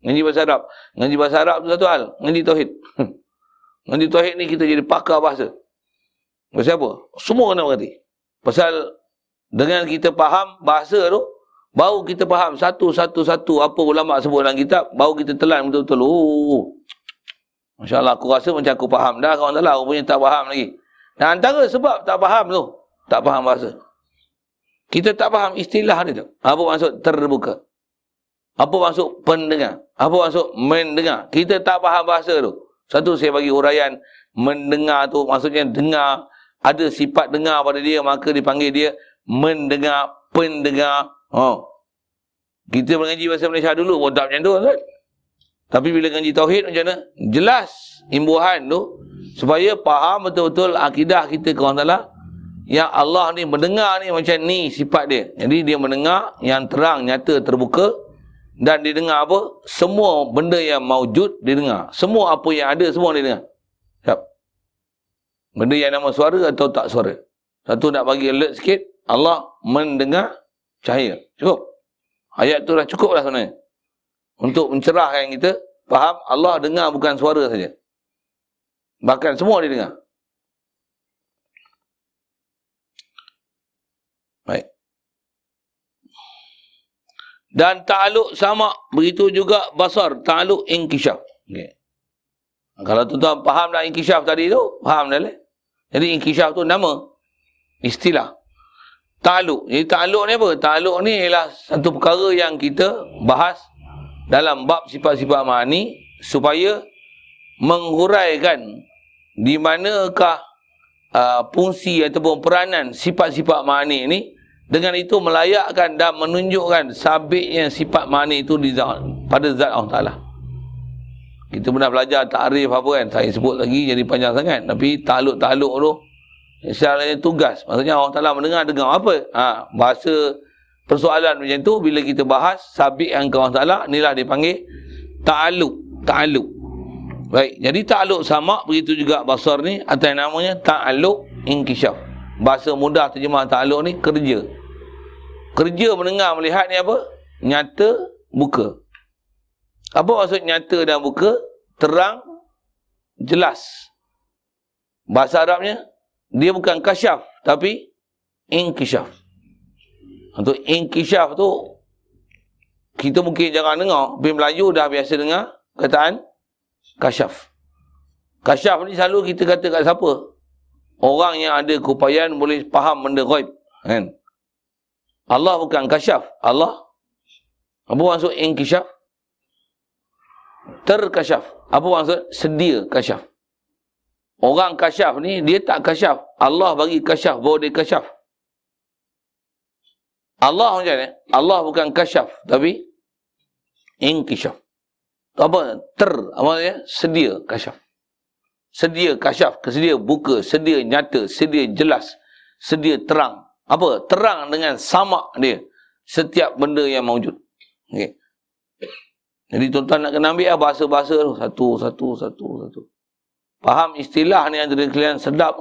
ngaji bahasa Arab. Ngaji bahasa Arab tu satu hal. Ngaji Tauhid. *laughs* ngaji Tauhid ni kita jadi pakar bahasa. Pasal apa? Semua kena berhati. Pasal dengan kita faham bahasa tu, baru kita faham satu-satu-satu apa ulama sebut dalam kitab, baru kita telan betul-betul. Oh, Masya Allah, aku rasa macam aku faham dah. Kawan tak rupanya tak faham lagi. Dan antara sebab tak faham tu, tak faham bahasa. Kita tak faham istilah ni tu. Apa maksud terbuka? Apa maksud pendengar? Apa maksud mendengar? Kita tak faham bahasa tu. Satu saya bagi huraian Mendengar tu maksudnya dengar. Ada sifat dengar pada dia maka dipanggil dia mendengar, pendengar. Oh. Kita mengaji bahasa Malaysia dulu tak macam tu. Kan? Tapi bila ngaji Tauhid macam mana? Jelas imbuhan tu. Supaya faham betul-betul akidah kita ke orang Ta'ala. Yang Allah ni mendengar ni macam ni sifat dia. Jadi dia mendengar yang terang, nyata, terbuka. Dan dia dengar apa? Semua benda yang maujud dia dengar. Semua apa yang ada semua dia dengar. Siap. Benda yang nama suara atau tak suara. Satu nak bagi alert sikit. Allah mendengar cahaya. Cukup. Ayat tu dah cukup lah sebenarnya. Untuk mencerahkan kita. Faham? Allah dengar bukan suara saja. Bahkan semua dia dengar. Baik. Dan ta'aluk sama. Begitu juga basar. Ta'aluk inkishaf. Okay. Kalau tuan-tuan faham dah inkishaf tadi tu. Faham dah lah. Jadi inkishaf tu nama. Istilah. Ta'aluk. Jadi ta'aluk ni apa? Ta'aluk ni ialah satu perkara yang kita bahas dalam bab sifat-sifat ma'ani supaya menghuraikan di manakah uh, fungsi ataupun peranan sifat-sifat ma'ani ni dengan itu melayakkan dan menunjukkan sabitnya sifat mani itu di zat, pada zat Allah Ta'ala. Kita pernah belajar ta'rif apa kan. Saya sebut lagi jadi panjang sangat. Tapi taluk-taluk tu. Istilahnya tugas. Maksudnya Allah Ta'ala mendengar dengar apa. Ha, bahasa persoalan macam tu. Bila kita bahas sabit yang ke Allah Ta'ala. Inilah dipanggil ta'aluk. Ta'aluk. Baik. Jadi ta'aluk sama. Begitu juga basar ni. Yang namanya ta'aluk inkishaf. Bahasa mudah terjemah ta'aluk ni kerja. Kerja mendengar melihat ni apa? Nyata buka. Apa maksud nyata dan buka? Terang jelas. Bahasa Arabnya dia bukan kasyaf tapi inkishaf. Untuk inkishaf tu kita mungkin jangan dengar. Tapi Melayu dah biasa dengar kataan kasyaf. Kasyaf ni selalu kita kata kat siapa? Orang yang ada keupayaan boleh faham benda ghaib kan? Allah bukan kasyaf Allah apa maksud inkishaf? Terkasyaf. Apa maksud sedia kasyaf. Orang kasyaf ni dia tak kasyaf. Allah bagi kasyaf bahawa dia kasyaf. Allah macam ni Allah bukan kasyaf tapi inkishaf. Apa? Ter apa dia sedia kasyaf sedia kasyaf, sedia buka, sedia nyata, sedia jelas, sedia terang. Apa? Terang dengan sama dia. Setiap benda yang mewujud. Okay. Jadi tuan-tuan nak kena ambil lah bahasa-bahasa tu. Satu, satu, satu, satu. Faham istilah ni antara kalian sedap.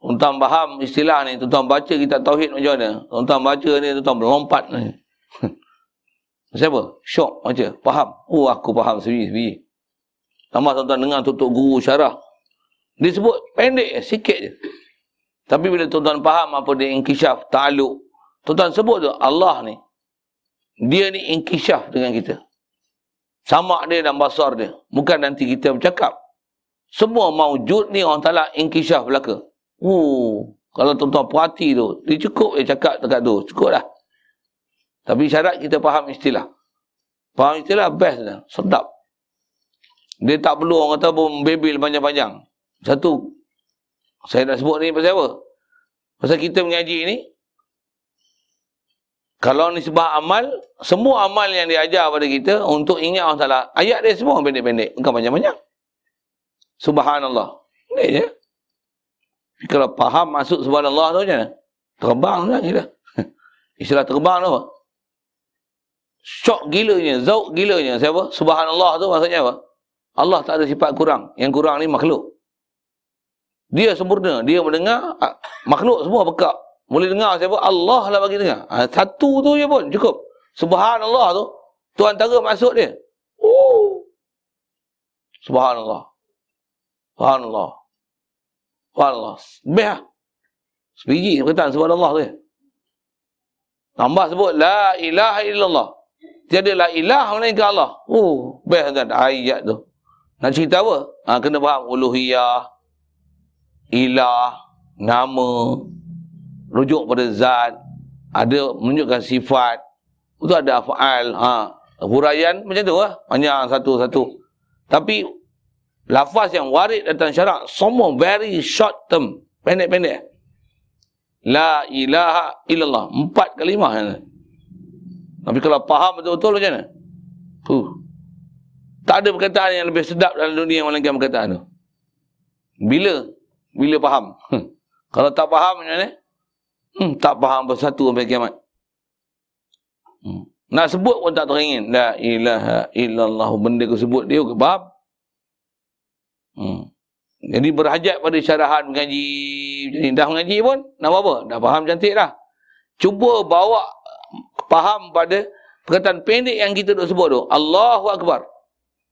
Tuan-tuan faham istilah ni. Tuan-tuan baca kita tauhid macam mana. Tuan-tuan baca ni, tuan-tuan melompat ni. *laughs* Siapa? Syok baca. Faham? Oh aku faham sendiri-sendiri. Sama tuan-tuan dengar tutup guru syarah. Dia sebut pendek sikit je. Tapi bila tuan-tuan faham apa dia inkishaf, ta'aluk. Tuan-tuan sebut tu Allah ni. Dia ni inkishaf dengan kita. Sama dia dan basar dia. Bukan nanti kita bercakap. Semua maujud ni orang talak inkishaf belaka. Uh, kalau tuan-tuan perhati tu, dia cukup dia cakap dekat tu. Cukup dah. Tapi syarat kita faham istilah. Faham istilah best dah. Sedap. Dia tak perlu orang kata pun bebel panjang-panjang. Satu. Saya nak sebut ni pasal apa? Pasal kita mengaji ni. Kalau ni sebab amal. Semua amal yang dia ajar pada kita. Untuk ingat orang salah. Ayat dia semua pendek-pendek. Bukan panjang-panjang. Subhanallah. Ini je. Kalau faham masuk subhanallah tu macam mana? Terbang lah kita. *laughs* Istilah terbang tu apa? Syok gilanya. Zauk gilanya. Siapa? Subhanallah tu maksudnya apa? Allah tak ada sifat kurang. Yang kurang ni makhluk. Dia sempurna. Dia mendengar. Ah, makhluk semua pekak. Boleh dengar siapa? Allah lah bagi dengar. Ah, satu tu je pun cukup. Subhanallah tu. Tu antara masuk dia. Oh. Subhanallah. Subhanallah. Subhanallah. Lebih lah. Sebiji perkataan subhanallah tu ya. Tambah sebut. La ilaha illallah. Tiada la ilah melainkan Allah. Oh. Best kan ayat tu. Nak cerita apa? Ha, kena faham uluhiyah, ilah, nama, rujuk pada zat, ada menunjukkan sifat, itu ada af'al, ha, huraian macam tu lah. Panjang satu-satu. Tapi Lafaz yang warid datang syarak semua very short term. Pendek-pendek. La ilaha illallah. Empat kalimah. Tapi kalau faham betul-betul macam mana? Huh. Tak ada perkataan yang lebih sedap dalam dunia melainkan perkataan tu. Bila? Bila faham. Hmm. Kalau tak faham macam mana? Hmm, tak faham bersatu sampai kiamat. Hmm. Nak sebut pun tak teringin. La ilaha illallah. Benda aku sebut dia ke faham? Hmm. Jadi berhajat pada syarahan mengaji. Jadi dah mengaji pun, nak apa? Dah faham cantik dah. Cuba bawa faham pada perkataan pendek yang kita duk sebut tu. Allahu Akbar.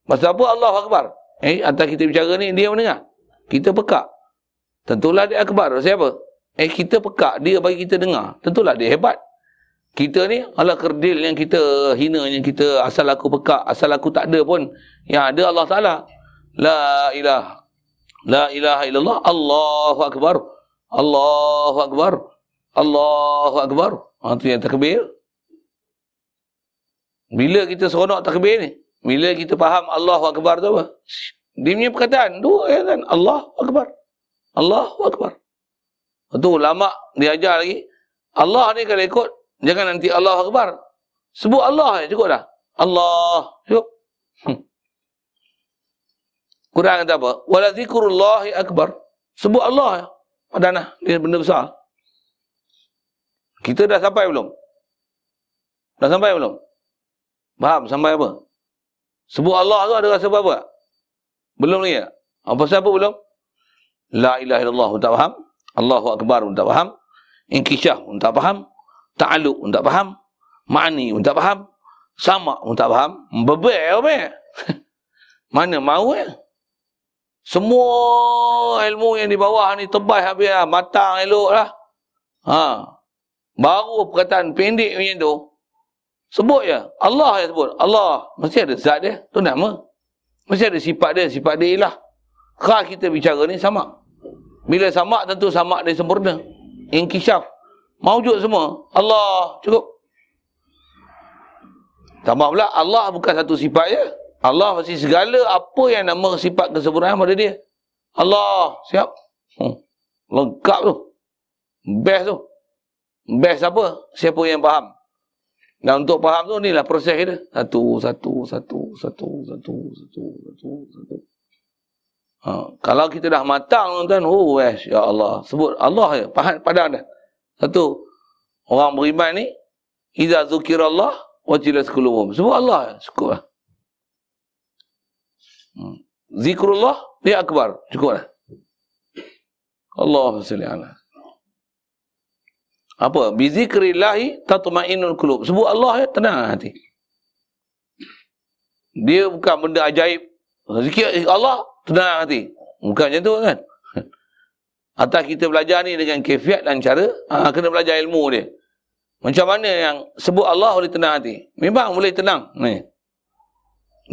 Maksud apa Allahu Akbar? Eh, atas kita bicara ni, dia mendengar. Kita pekak. Tentulah dia akbar. Siapa? Eh, kita pekak. Dia bagi kita dengar. Tentulah dia hebat. Kita ni, ala kerdil yang kita hina, yang kita asal aku pekak, asal aku tak ada pun. Yang ada Allah Ta'ala. La ilah. La ilaha illallah. Allahu Akbar. Allahu Akbar. Allahu Akbar. Itu ha, yang takbir. Bila kita seronok takbir ni? Bila kita faham Allahu Akbar tu apa? Dia punya perkataan. Dua ya kan? Allahu Akbar. Allahu Akbar. Itu ulama diajar lagi. Allah ni kalau ikut, jangan nanti Allahu Akbar. Sebut Allah je cukup dah. Allah. Cukup. Kurang kata apa? Wala zikrullahi akbar. Sebut Allah. Padahal dia benda besar. Kita dah sampai belum? Dah sampai belum? Faham sampai apa? Sebut Allah tu ada rasa apa? Belum lagi ya? Apa siapa belum? La ilaha illallah pun tak faham. Allahu akbar pun tak faham. Inkisyah pun tak faham. Ta'aluk pun tak faham. Ma'ni pun tak faham. Sama pun tak faham. Bebek apa *laughs* Mana mahu ya? Semua ilmu yang di bawah ni tebal habis lah. Matang elok lah. Ha. Baru perkataan pendek macam tu. Sebut je. Allah yang sebut. Allah. Mesti ada zat dia. Tu nama. Mesti ada sifat dia. Sifat dia ilah. Kah kita bicara ni sama. Bila sama tentu sama dia sempurna. Inkishaf. Maujud semua. Allah. Cukup. Tambah pula Allah bukan satu sifat je. Allah mesti segala apa yang nama sifat kesempurnaan pada dia. Allah, siap. Hmm. Lengkap tu. Best tu. Best apa? Siapa yang faham? Dan untuk faham tu, inilah proses kita. Satu, satu, satu, satu, satu, satu, satu, satu. Ha. Kalau kita dah matang, tuan, oh, yes, ya Allah. Sebut Allah je. Faham, padang dah. Satu. Orang beriman ni, Iza zukirallah, wajilat kulubum. Sebut Allah. Cukup lah. Hmm. Zikrullah dia akbar. Cukup lah. Allah ala. Apa? Bi zikrillahi tatma'innul qulub. Sebut Allah ya tenang hati. Dia bukan benda ajaib. Zikir Allah tenang hati. Bukan macam tu kan? *laughs* Atas kita belajar ni dengan kefiat dan cara, ha, kena belajar ilmu dia. Macam mana yang sebut Allah boleh tenang hati? Memang boleh tenang. Ni.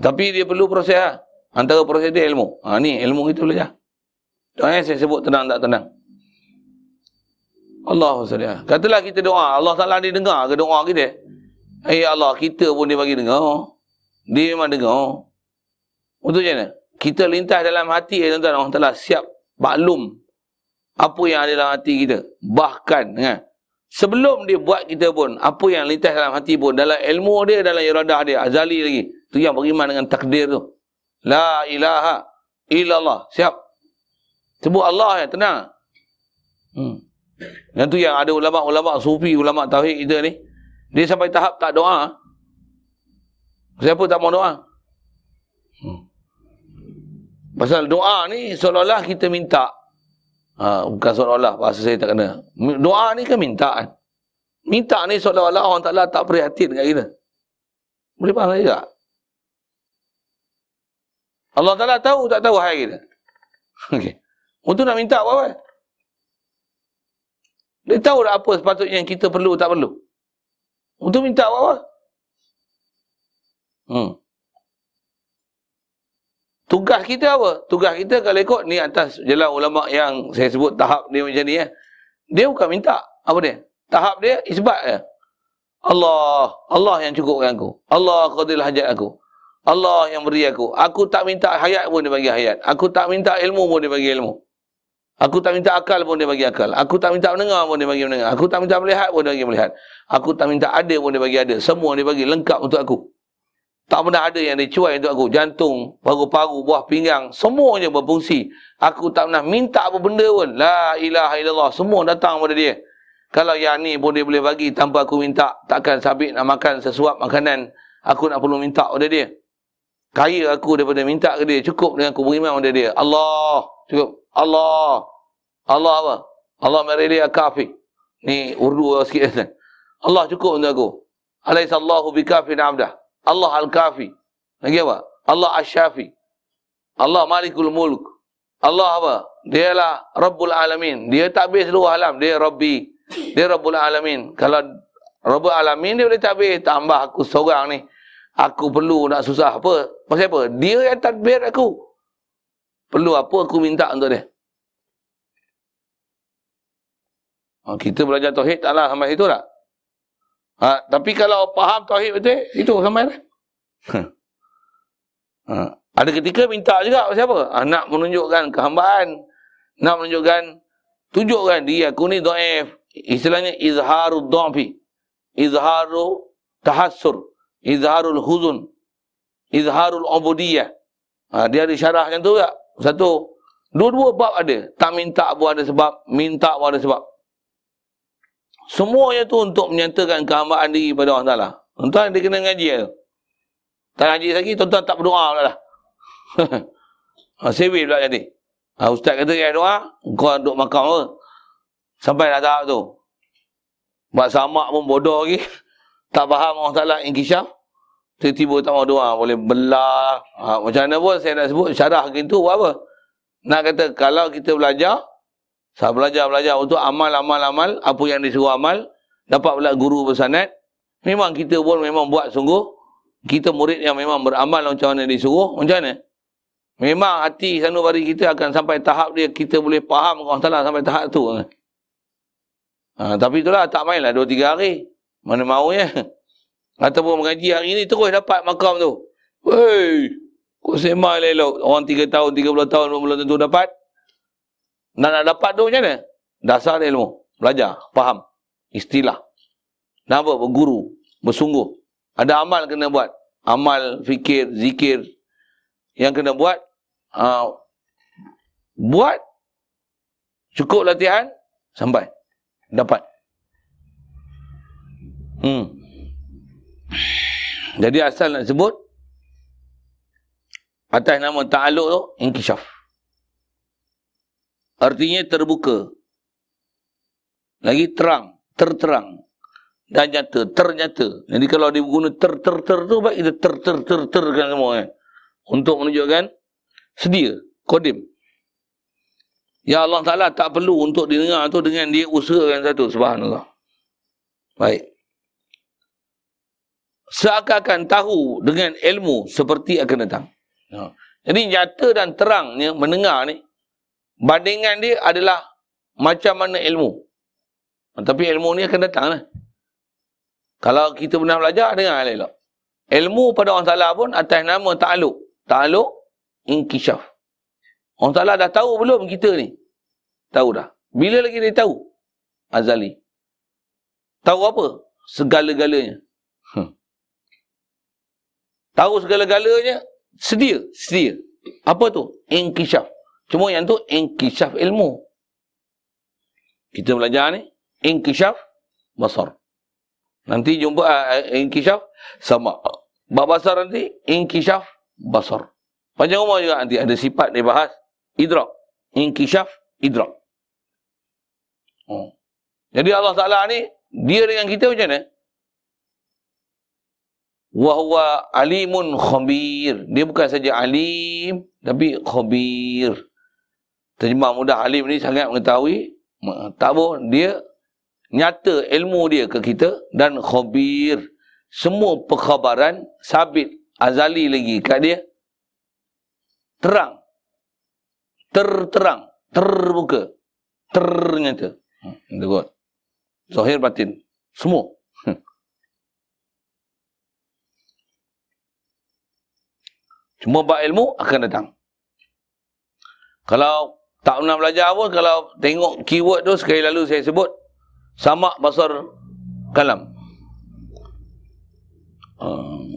Tapi dia perlu proses lah. Antara proses dia ilmu. Ha, ni ilmu kita belajar. Yang saya sebut tenang tak tenang. Allah SWT. Katalah kita doa. Allah Ta'ala dia dengar ke doa kita. Eh Allah, kita pun dia bagi dengar. Dia memang dengar. Untuk macam mana? Kita lintas dalam hati, eh, tuan-tuan. Allah Ta'ala siap maklum apa yang ada dalam hati kita. Bahkan, kan? sebelum dia buat kita pun, apa yang lintas dalam hati pun, dalam ilmu dia, dalam iradah dia, azali lagi. Itu yang beriman dengan takdir tu. La ilaha illallah. Siap. Sebut Allah ya, tenang. Hmm. Dan tu yang ada ulama-ulama sufi, ulama tauhid kita ni, dia sampai tahap tak doa. Siapa tak mau doa? Hmm. Pasal doa ni seolah-olah kita minta. Ha, bukan seolah-olah, bahasa saya tak kena. Doa ni kan minta kan? Minta ni seolah-olah orang taklah tak prihatin dengan kita. Boleh faham tak? Allah Ta'ala tahu tak tahu hari kita. *laughs* Okay. Untuk nak minta apa-apa? Dia tahu tak apa sepatutnya yang kita perlu tak perlu. Untuk minta apa-apa? Hmm. Tugas kita apa? Tugas kita kalau ikut ni atas jalan ulama yang saya sebut tahap dia macam ni ya. Dia bukan minta. Apa dia? Tahap dia isbat ya. Allah, Allah yang cukupkan aku. Allah qadil hajat aku. Allah yang beri aku. Aku tak minta hayat pun dia bagi hayat. Aku tak minta ilmu pun dia bagi ilmu. Aku tak minta akal pun dia bagi akal. Aku tak minta mendengar pun dia bagi mendengar. Aku tak minta melihat pun dia bagi melihat. Aku tak minta ada pun dia bagi ada. Semua dia bagi lengkap untuk aku. Tak pernah ada yang dicuai untuk aku. Jantung, paru-paru, buah pinggang. Semuanya berfungsi. Aku tak pernah minta apa benda pun. La ilaha illallah. Semua datang pada dia. Kalau yang ni pun dia boleh bagi tanpa aku minta. Takkan sabit nak makan sesuap makanan. Aku nak perlu minta pada dia. Kaya aku daripada minta ke dia. Cukup dengan aku beriman pada dia. Allah. Cukup. Allah. Allah apa? Allah merili kafi. Ni urdu *laughs* sikit. Allah cukup untuk aku. Alaihissallahu bikafin abdah. Allah al-kafi. Lagi apa? Allah asyafi. Allah malikul mulk. Allah apa? Dia lah Rabbul Alamin. Dia tak habis seluruh alam. Dia Rabbi. Dia Rabbul Alamin. Kalau Rabbul Alamin dia boleh tak habis. Tambah aku seorang ni. Aku perlu nak susah apa? Pasal apa? Dia yang tadbir aku. Perlu apa aku minta untuk dia. Ha, kita belajar Tauhid taklah sampai itu tak? Ha, tapi kalau faham Tauhid betul, itu sampai lah. *laughs* ha, ada ketika minta juga pasal apa? Ha, nak menunjukkan kehambaan. Nak menunjukkan, tunjukkan dia aku ni do'if. Istilahnya izharu do'fi. Izharu tahassur. Izharul huzun. Izharul ubudiyah. Ha, dia ada syarah macam tu tak? Satu. Dua-dua bab ada. Tak minta pun ada sebab. Minta pun ada sebab. Semuanya tu untuk menyatakan kehambaan diri pada Allah Ta'ala. Tuan-tuan dia kena ngaji tu. Tak ngaji lagi, tuan-tuan tak berdoa pula lah. *laughs* Sewi pula jadi. Ha, Ustaz kata dia doa, kau duduk makam apa? Sampai dah tahap tu. Buat samak pun bodoh lagi. *laughs* tak faham Allah Ta'ala inkishaf, tiba-tiba tak mau doa, boleh belah. Ha, macam mana pun saya nak sebut, syarah gitu, buat apa? Nak kata, kalau kita belajar, saya belajar-belajar untuk amal-amal-amal, apa yang disuruh amal, dapat pula guru bersanat, memang kita pun memang buat sungguh, kita murid yang memang beramal macam mana disuruh, macam mana? Memang hati sanubari kita akan sampai tahap dia, kita boleh faham Allah Ta'ala sampai tahap tu. Ha, tapi itulah, tak mainlah dua tiga hari. Mana mau ya? Ataupun mengaji hari ni terus dapat makam tu. Hei, kau sembah elok. Orang 3 tahun, 30 tahun belum tentu dapat. Nak nak dapat tu macam mana? Dasar ilmu. Belajar, faham. Istilah. Nama berguru, bersungguh. Ada amal kena buat. Amal, fikir, zikir. Yang kena buat. Uh, buat. Cukup latihan. Sampai. Dapat. Hmm. Jadi asal nak sebut atas nama ta'aluk tu inkishaf. Artinya terbuka. Lagi terang, terterang dan nyata, ternyata. Jadi kalau dia guna ter ter ter tu baik kita ter ter ter ter kan semua eh. Untuk menunjukkan sedia, kodim. Ya Allah Taala tak perlu untuk didengar tu dengan dia usahakan satu subhanallah. Baik seakan-akan tahu dengan ilmu seperti akan datang. Jadi nyata dan terangnya mendengar ni, bandingan dia adalah macam mana ilmu. Tapi ilmu ni akan datang lah. Kalau kita pernah belajar, dengar elok. Ilmu pada orang Ta'ala pun atas nama ta'aluk. Ta'aluk, inkishaf. Orang Ta'ala dah tahu belum kita ni? Tahu dah. Bila lagi dia tahu? Azali. Tahu apa? Segala-galanya. Tahu segala-galanya, sedia, sedia. Apa tu? Inkishaf. Cuma yang tu inkishaf ilmu. Kita belajar ni, inkishaf basar. Nanti jumpa uh, inkishaf sama. Bab basar nanti, inkishaf basar. Panjang umur juga nanti ada sifat dia bahas. Idrak. Inkishaf, idrak. Oh. Jadi Allah Ta'ala ni, dia dengan kita macam mana? Wahuwa alimun khabir. Dia bukan saja alim, tapi khabir. Terjemah mudah alim ni sangat mengetahui. Tak apa, dia nyata ilmu dia ke kita dan khabir. Semua perkhabaran sabit azali lagi kat dia. Terang. Terterang. Terbuka. Ternyata. Hmm, Zahir batin. Semua. Cuma bab ilmu akan datang. Kalau tak pernah belajar pun, kalau tengok keyword tu sekali lalu saya sebut, sama basar kalam. Um.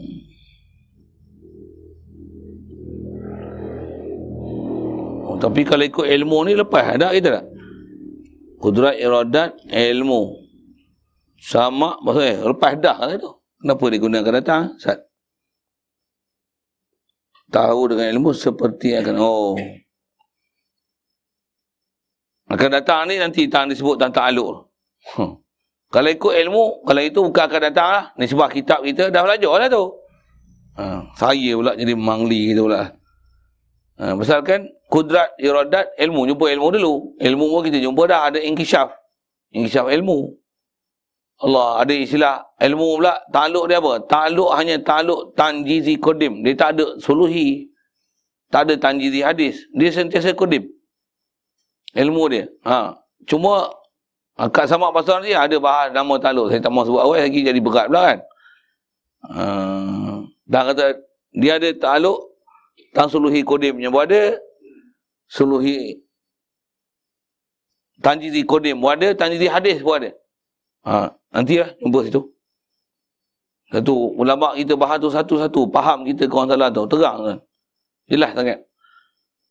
Tapi kalau ikut ilmu ni lepas ada kita tak? Kudrat iradat ilmu. Sama maksudnya lepas dah kan itu. Kenapa digunakan datang? Sat. Tahu dengan ilmu seperti akan oh. Akan datang ni nanti tak disebut tentang alur. Hmm. Kalau ikut ilmu, kalau itu bukan akan datang lah. Ni sebab kitab kita dah belajar lah tu. Ha, saya pula jadi mangli gitu pula. Ha, misalkan kudrat, iradat, ilmu. Jumpa ilmu dulu. Ilmu pun kita jumpa dah ada inkishaf. Inkishaf ilmu. Allah ada istilah ilmu pula takluk dia apa? Takluk hanya takluk tanjizi kodim. Dia tak ada suluhi. Tak ada tanjizi hadis. Dia sentiasa kodim. Ilmu dia. Ha. Cuma kat sama pasal ni ada bahas nama takluk. Saya tak mahu sebut awal lagi jadi berat pula kan. Ha. Dan kata dia ada takluk tang suluhi kodim. Yang ada suluhi tanjizi kodim. Ada tanjizi hadis pun ada. Ha, nanti lah jumpa situ. Satu ulama kita bahas tu satu-satu. Faham kita orang salah tu. Terang kan. Jelas sangat.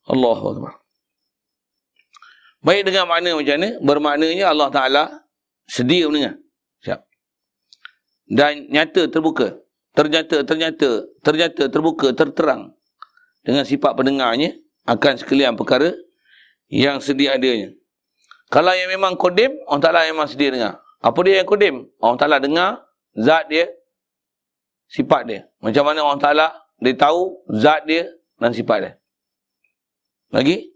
Allah SWT. Baik dengan makna macam mana? Bermaknanya Allah Ta'ala sedia mendengar. Siap. Dan nyata terbuka. Ternyata, ternyata, ternyata terbuka, terterang. Dengan sifat pendengarnya akan sekalian perkara yang sedia adanya. Kalau yang memang kodim, Allah Ta'ala memang sedia dengar. Apa dia yang kodim? Allah Ta'ala dengar zat dia, sifat dia. Macam mana Allah Ta'ala dia tahu zat dia dan sifat dia. Lagi?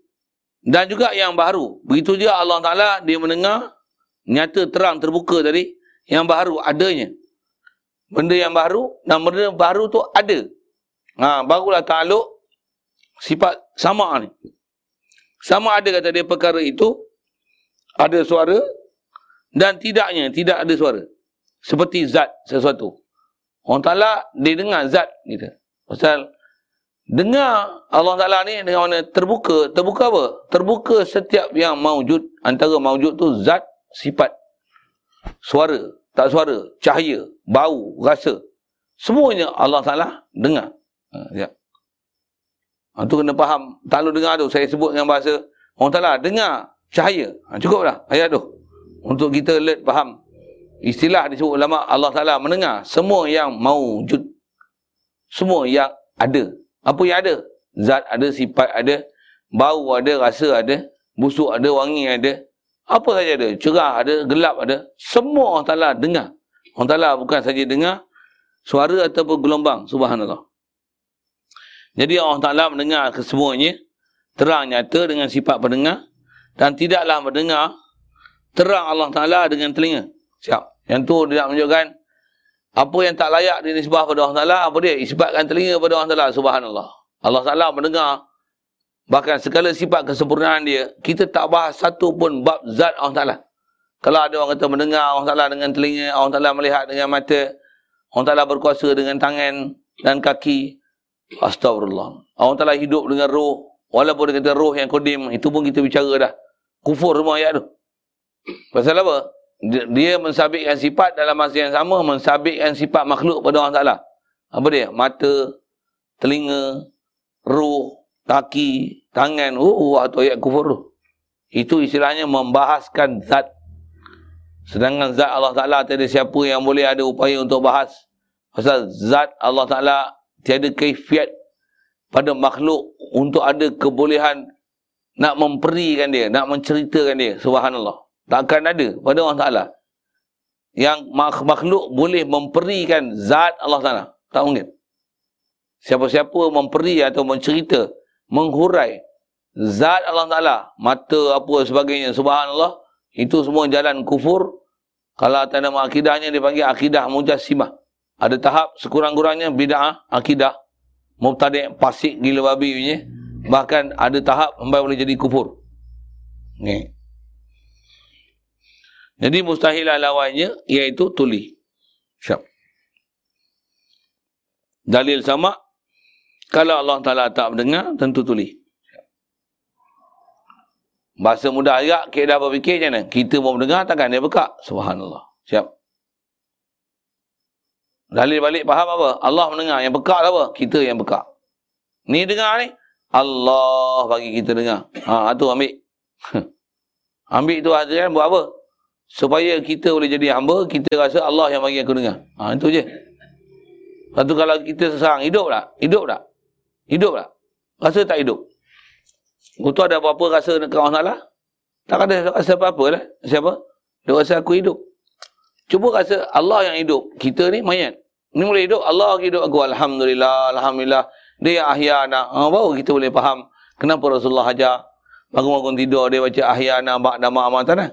Dan juga yang baru. Begitu juga Allah Ta'ala dia mendengar nyata terang terbuka tadi yang baru adanya. Benda yang baru dan benda baru tu ada. Ha, barulah ta'aluk sifat sama ni. Sama ada kata dia perkara itu ada suara dan tidaknya tidak ada suara. Seperti zat sesuatu. Orang Ta'ala dia dengar zat kita pasal dengar Allah Ta'ala ni dengan mana terbuka. Terbuka apa? terbuka setiap yang maujud antara maujud tu zat sifat. Suara. Tak suara. Cahaya. Bau. Rasa. Semuanya Allah Ta'ala dengar. Ya. Ha, tu kena faham. Tak lu dengar tu saya sebut dengan bahasa orang Ta'ala. Dengar cahaya. Ha, cukup dah ayat tu untuk kita alert faham istilah disebut ulama Allah Taala mendengar semua yang maujud semua yang ada. Apa yang ada? Zat ada sifat ada bau ada rasa ada busuk ada wangi ada. Apa saja ada. Cerah ada gelap ada. Semua Allah Taala dengar. Allah Taala bukan saja dengar suara ataupun gelombang subhanallah. Jadi Allah Taala mendengar kesemuanya terang nyata dengan sifat pendengar dan tidaklah mendengar terang Allah Ta'ala dengan telinga. Siap. Yang tu dia nak menunjukkan apa yang tak layak dinisbah pada Allah Ta'ala, apa dia? Isbatkan telinga pada Allah Ta'ala. Subhanallah. Allah Ta'ala mendengar bahkan segala sifat kesempurnaan dia, kita tak bahas satu pun bab zat Allah Ta'ala. Kalau ada orang kata mendengar Allah Ta'ala dengan telinga, Allah Ta'ala melihat dengan mata, Allah Ta'ala berkuasa dengan tangan dan kaki, Astagfirullah. Allah Ta'ala hidup dengan roh, walaupun dia kata roh yang kodim, itu pun kita bicara dah. Kufur semua ayat tu. Pasal apa? Dia mensabitkan sifat dalam masa yang sama, mensabitkan sifat makhluk pada Allah Ta'ala. Apa dia? Mata, telinga, ruh, kaki, tangan. Oh, atau ayat kufur tu. Itu istilahnya membahaskan zat. Sedangkan zat Allah Ta'ala tiada siapa yang boleh ada upaya untuk bahas. Pasal zat Allah Ta'ala tiada kaifiat pada makhluk untuk ada kebolehan nak memperikan dia, nak menceritakan dia. Subhanallah. Tak akan ada pada Allah Ta'ala. Yang makhluk boleh memperikan zat Allah Ta'ala. Tak mungkin. Siapa-siapa memperi atau mencerita, menghurai zat Allah Ta'ala, mata apa sebagainya, subhanallah, itu semua jalan kufur. Kalau atas nama akidahnya dipanggil akidah mujassimah. Ada tahap sekurang-kurangnya bida'ah, akidah, mubtadi' pasik gila babi. Bahkan ada tahap sampai boleh jadi kufur. Ni. Jadi mustahilah lawannya iaitu tuli. Siap. Dalil sama Kalau Allah Ta'ala tak mendengar, tentu tulis. Bahasa mudah agak, kita dah berfikir macam mana? Kita mau mendengar, takkan dia bekak. Subhanallah. Siap. Dalil balik faham apa? Allah mendengar. Yang bekak apa? Kita yang bekak. Ni dengar ni. Allah bagi kita dengar. Ha, tu ambil. *laughs* ambil tu ada kan buat apa? Supaya kita boleh jadi hamba, kita rasa Allah yang bagi aku dengar. Ha, itu je. Satu kalau kita sesang, hidup tak? Hidup tak? Hidup tak? Rasa tak hidup? Itu ada apa-apa rasa dekat orang salah? Tak ada rasa apa-apa lah. Siapa? Dia rasa aku hidup. Cuba rasa Allah yang hidup. Kita ni mayat. Ni boleh hidup. Allah hidup aku. Alhamdulillah. Alhamdulillah. Dia yang ahyana. Ha, baru kita boleh faham. Kenapa Rasulullah hajar. Bangun-bangun tidur dia baca ahyana ba'da ma'amatan lah.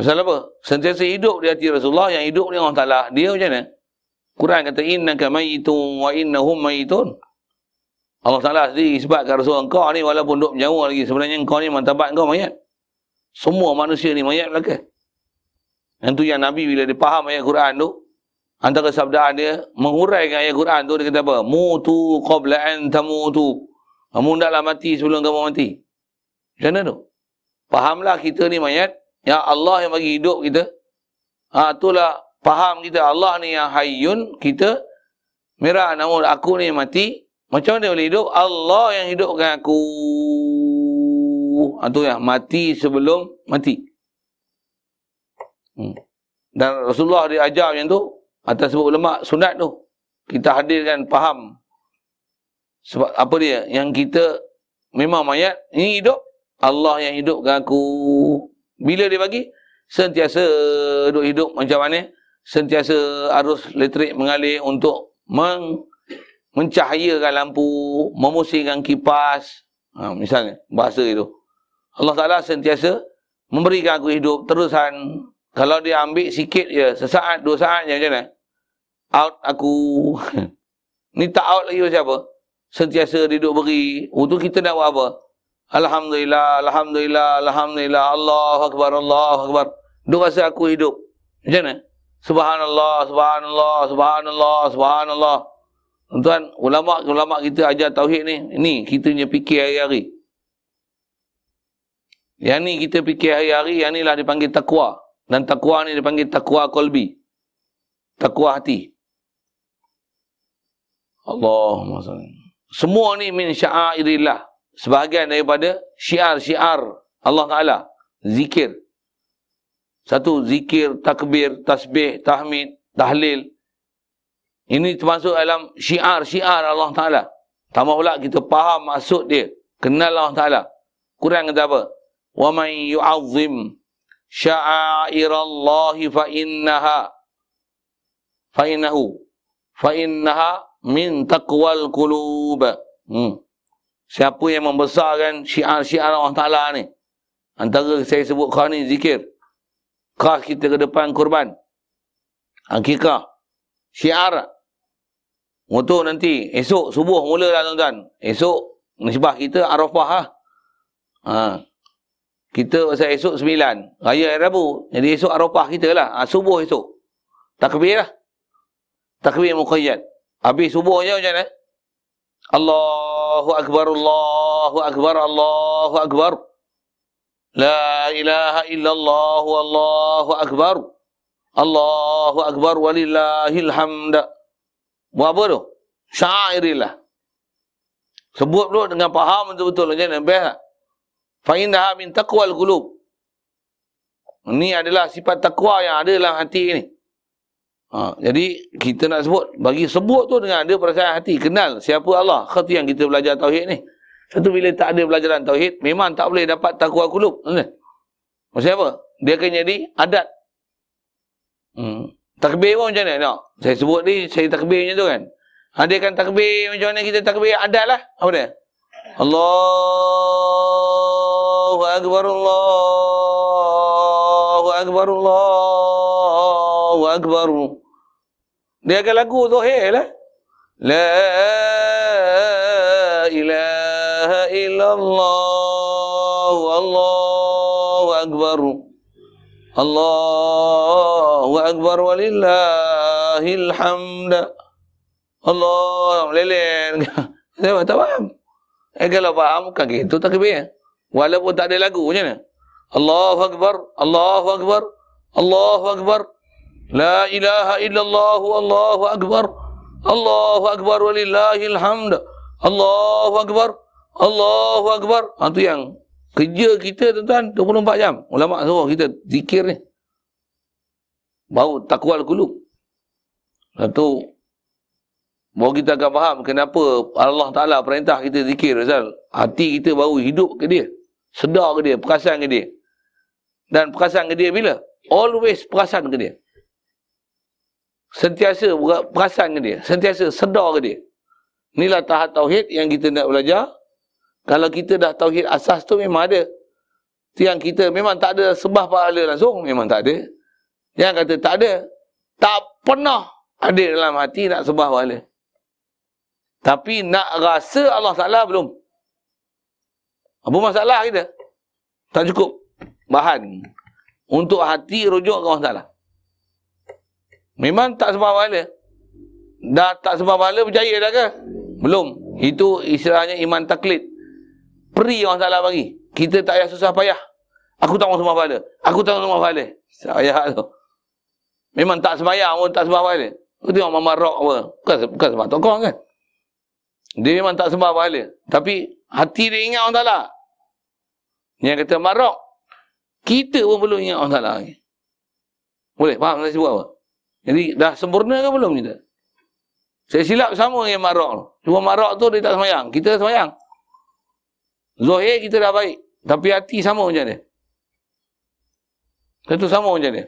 Pasal apa? Sentiasa hidup di hati Rasulullah. Yang hidup ni orang ta'ala. Dia macam mana? Quran kata innaka mayitun wa innahum mayitun. Allah Taala sendiri sebabkan Rasul engkau ni walaupun duk menjauh lagi sebenarnya engkau ni mantabat engkau mayat. Semua manusia ni mayat belaka. Yang tu yang Nabi bila dia faham ayat Quran tu antara sabdaan dia menguraikan ayat Quran tu dia kata apa? Mutu qabla an tamutu. Kamu hendaklah mati sebelum kamu mati. Macam mana tu? Fahamlah kita ni mayat. Ya Allah yang bagi hidup kita. Ha, itulah faham kita Allah ni yang hayyun, kita merah namun aku ni mati. Macam mana boleh hidup? Allah yang hidupkan aku. Itu ah, yang mati sebelum mati. Hmm. Dan Rasulullah dia ajar macam tu. Atas sebut lemak sunat tu. Kita hadirkan faham. Sebab apa dia? Yang kita memang mayat. Ini hidup. Allah yang hidupkan aku. Bila dia bagi? Sentiasa duduk hidup macam mana? sentiasa arus elektrik mengalir untuk meng mencahayakan lampu, memusingkan kipas. Ha, misalnya, bahasa itu. Allah Ta'ala sentiasa memberikan aku hidup terusan. Kalau dia ambil sikit je, sesaat, dua saat je macam mana? Out aku. *laughs* Ni tak out lagi macam apa? Sentiasa duduk beri. Untuk kita nak buat apa? Alhamdulillah, Alhamdulillah, Alhamdulillah, Allah Akbar, Allah Akbar. Dia rasa aku hidup. Macam mana? Subhanallah, subhanallah, subhanallah, subhanallah. Tuan, ulama-ulama kita ajar tauhid ni, ni kita punya fikir hari-hari. Yang ni kita fikir hari-hari, yang ni lah dipanggil takwa. Dan takwa ni dipanggil takwa kolbi. Takwa hati. Allahumma sallam. Semua ni min sya'airillah Sebahagian daripada syiar-syiar Allah Ta'ala. Zikir. Satu zikir, takbir, tasbih, tahmid, tahlil. Ini termasuk dalam syiar-syiar Allah Ta'ala. Tambah pula kita faham maksud dia. Kenal Allah Ta'ala. Quran kata apa? وَمَنْ يُعَظِّمْ شَعَائِرَ اللَّهِ فَإِنَّهَا فَإِنَّهُ فَإِنَّهَا مِنْ تَقْوَى الْقُلُوبَ hmm. Siapa yang membesarkan syiar-syiar Allah Ta'ala ni? Antara saya sebut kau ni zikir khas kita ke depan kurban. Akikah. Syiar. Untuk nanti, esok subuh mulalah tuan-tuan. Esok, nisbah kita Arafah lah. Ha. Kita pasal esok sembilan. Raya hari Rabu. Jadi esok Arafah kita lah. Ha, subuh esok. Takbir lah. Takbir muqayyad. Habis subuh je macam mana? Allahu Akbar, Allahu Akbar, Allahu Akbar. La ilaha illallah wallahu akbar. Allahu akbar walillahil hamd. Buat apa tu? Syairillah. Sebut dulu dengan faham betul-betul macam mana? Best tak? Fa'indaha min taqwal qulub. Ini adalah sifat takwa yang ada dalam hati ini. Ha, jadi kita nak sebut bagi sebut tu dengan ada perasaan hati kenal siapa Allah. Kata yang kita belajar tauhid ni. Satu bila tak ada pelajaran tauhid, memang tak boleh dapat takwa kulub. Maksudnya apa? Dia akan jadi adat. Hmm. Takbir pun macam mana? Saya sebut ni, saya takbir macam tu kan. Ha, dia akan takbir macam mana kita takbir adat lah. Apa dia? Allahu Akbar Allahu Akbar Allahu Akbar Dia akan lagu tu lah. La ilaha illallah wallahu akbar Allahu akbar walillahil hamd Allah meleleh. Saya tak faham. Eh kalau faham, bukan gitu takbir. Walaupun tak ada lagu, macam mana? Allahu Akbar, Allahu Akbar, Allahu Akbar. La ilaha illallah, Allahu Akbar. Allahu Akbar walillahil hamd. Allahu Akbar. Allahu Akbar. Ha, tu yang kerja kita tuan-tuan 24 jam. Ulama suruh kita zikir ni. Baru takwal kulub. Satu baru kita akan faham kenapa Allah Ta'ala perintah kita zikir Rizal. Hati kita baru hidup ke dia. Sedar ke dia, perasan ke dia. Dan perasan ke dia bila? Always perasan ke dia. Sentiasa perasan ke dia. Sentiasa sedar ke dia. Inilah tahap tauhid yang kita nak belajar. Kalau kita dah tauhid asas tu memang ada. Yang kita memang tak ada sebah pahala langsung. Memang tak ada. Yang kata tak ada. Tak pernah ada dalam hati nak sebah pahala. Tapi nak rasa Allah Ta'ala belum. Apa masalah kita? Tak cukup bahan untuk hati rujuk ke Allah Ta'ala. Memang tak sebab pahala. Dah tak sebab pahala percaya dah ke? Belum. Itu istilahnya iman taklid. Peri Allah Ta'ala bagi. Kita tak payah susah payah. Aku tak sebab pahala. Aku tak sebab pahala. Saya tu. Memang tak sebayang pun tak sebab pahala. Kau tengok Mama Rock apa. Bukan, bukan sebab tokoh kan. Dia memang tak sebab pahala. Tapi hati dia ingat Allah Ta'ala. Yang kata marok. Kita pun belum ingat Allah Ta'ala. Boleh? Faham saya sebut apa? Jadi dah sempurna ke belum kita? Saya silap sama dengan marok. Cuma marok tu dia tak semayang. Kita semayang. Zohir kita dah baik. Tapi hati sama macam dia. Itu sama macam dia.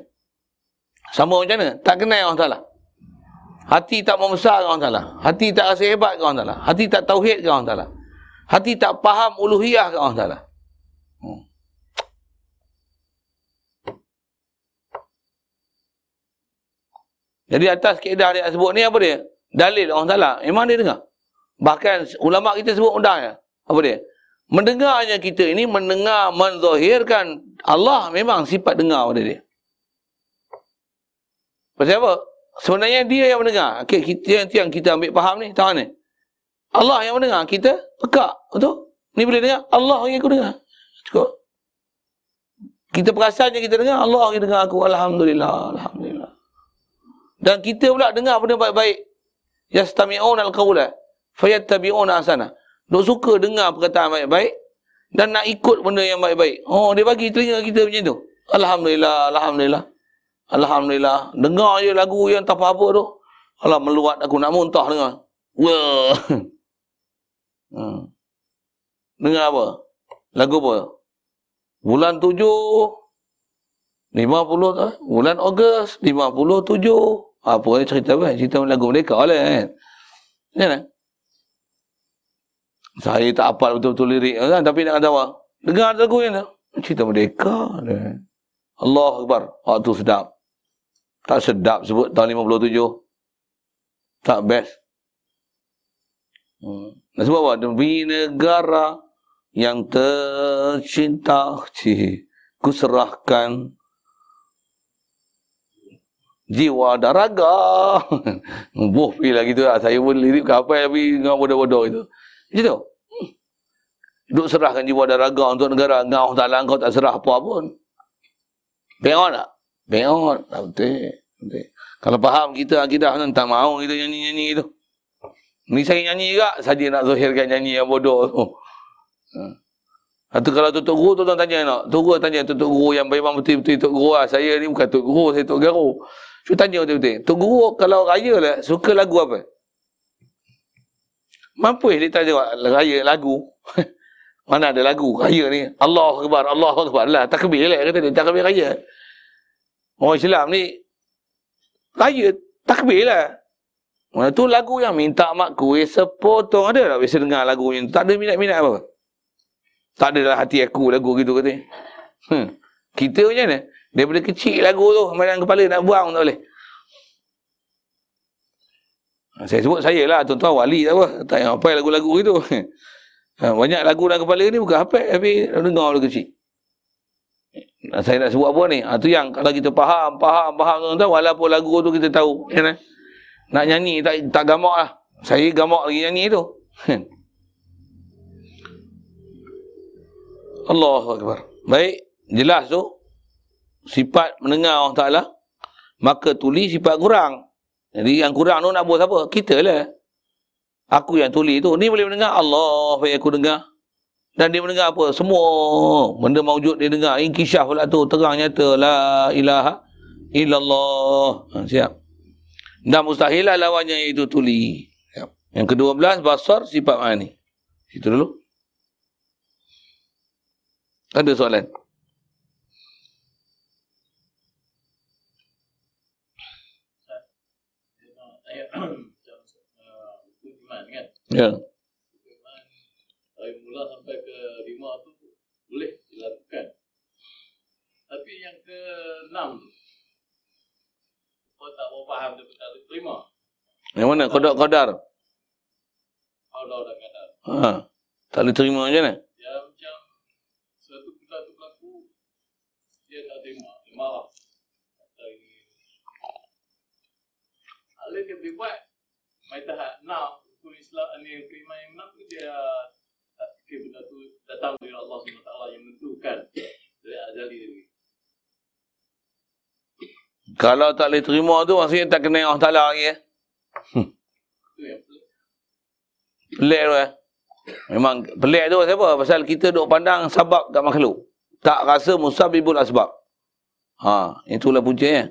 Sama macam mana? Tak kenal Allah Ta'ala. Hati tak membesar ke Allah Ta'ala. Hati tak rasa hebat ke Allah Ta'ala. Hati tak tauhid ke Allah Ta'ala. Hati tak faham uluhiyah ke Allah Ta'ala. Hmm. Jadi atas keedah dia sebut ni apa dia? Dalil orang salah. Memang dia dengar. Bahkan ulama kita sebut undang ya. Apa dia? Mendengarnya kita ini mendengar menzahirkan Allah memang sifat dengar pada dia. Pasal apa? Sebenarnya dia yang mendengar. Okay, kita, yang, yang kita ambil faham ni. Tahu ni? Allah yang mendengar. Kita pekak. Betul? Ni boleh dengar? Allah yang aku dengar. Cukup. Kita perasan yang kita dengar, Allah yang dengar aku. Alhamdulillah. Alhamdulillah. Dan kita pula dengar benda baik-baik. Yastami'un al-qawla. Fayattabi'un asana. Duk suka dengar perkataan baik-baik. Dan nak ikut benda yang baik-baik. Oh, dia bagi telinga kita macam tu. Alhamdulillah. Alhamdulillah. Alhamdulillah. Dengar je lagu yang tak apa-apa tu. Allah meluat aku nak muntah dengar. Wah. *laughs* Hmm. Dengar apa? Lagu apa? Bulan tujuh, lima puluh bulan Ogos, lima puluh tujuh. Apa ni cerita apa? Cerita lagu mereka lah kan. Ya kan? Saya tak apa betul-betul lirik kan? tapi nak apa? Dengar lagu ni Cerita mereka. Kan? Allah Akbar. Waktu sedap. Tak sedap sebut tahun lima puluh tujuh. Tak best. Hmm. Nak sebut apa? Demi negara yang tercinta ci kuserahkan jiwa dan raga *laughs* boh pilih gitu lah saya pun lirik ke apa tapi dengan bodoh-bodoh itu gitu hmm. duk serahkan jiwa dan raga untuk negara ngau tak langkau tak serah apa pun beon tak beon tak betul betul kalau faham kita akidah tak mau kita nyanyi-nyanyi itu ni saya nyanyi juga saja nak zahirkan nyanyi yang bodoh tu. Atau kalau tutup guru tu tanya nak. Tutup guru tanya tutup guru yang memang betul-betul tutup guru lah. Saya ni bukan tutup guru, saya tutup guru. Cuba tanya betul-betul. Tutup guru kalau raya lah, suka lagu apa? Mampu dia tanya raya lagu. *laughs* Mana ada lagu raya ni? Allah Akbar, Allah Akbar lah. Takbir lah kata dia. Takbir raya. Orang Islam ni raya takbir lah. Mana tu lagu yang minta mak kuih sepotong ada tak biasa dengar lagu ni. Tak ada minat-minat apa-apa. Tak ada dalam hati aku lagu gitu kata. Hmm. Kita macam mana? Daripada kecil lagu tu, macam kepala nak buang tak boleh. Saya sebut saya lah, tuan-tuan wali tak apa. Tak payah apa lagu-lagu gitu. Ha, *laughs* banyak lagu dalam kepala ni bukan apa, tapi dengar dari kecil. Ha, saya nak sebut apa ni? Ha, tu yang kalau kita faham, faham, faham tuan-tuan, walaupun lagu tu kita tahu. Ya, nak nyanyi tak tak gamak lah. Saya gamak lagi yang ni tu. *laughs* Allah Akbar. Baik, jelas tu. Sifat mendengar Allah Ta'ala. Maka tulis sifat kurang. Jadi yang kurang tu nak buat siapa? Kita lah. Aku yang tulis tu. Ni boleh mendengar. Allah bagi aku dengar. Dan dia mendengar apa? Semua benda maujud dia dengar. Inkishaf pula tu. Terang nyata. La ilaha illallah. Ha, siap. Dan mustahil lah lawannya iaitu tuli. Yang kedua belas, basar sifat mani. Itu dulu. Ada soalan? Ya. Dari mula sampai ke lima tu boleh dilakukan. Tapi yang ke enam kau tak mau faham dia tak terima. Yang mana? Kodok kodar? Allah dah kata. Ha. Tak boleh terima macam mana? Ya macam suatu benda tu berlaku dia tak terima, dia marah. Kata ini. Alih dia boleh buat. Mai tahap enam, Islam ni kelima yang enam tu dia tak fikir benda tu datang dari Allah SWT yang menentukan dari azali dia. Kalau tak boleh terima tu maksudnya tak kena Allah Ta'ala lagi. Itu yang pelik. Pelik tu eh. Memang pelik tu siapa? Pasal kita duk pandang sebab kat makhluk. Tak rasa musabibul asbab. Ha, itulah puncanya.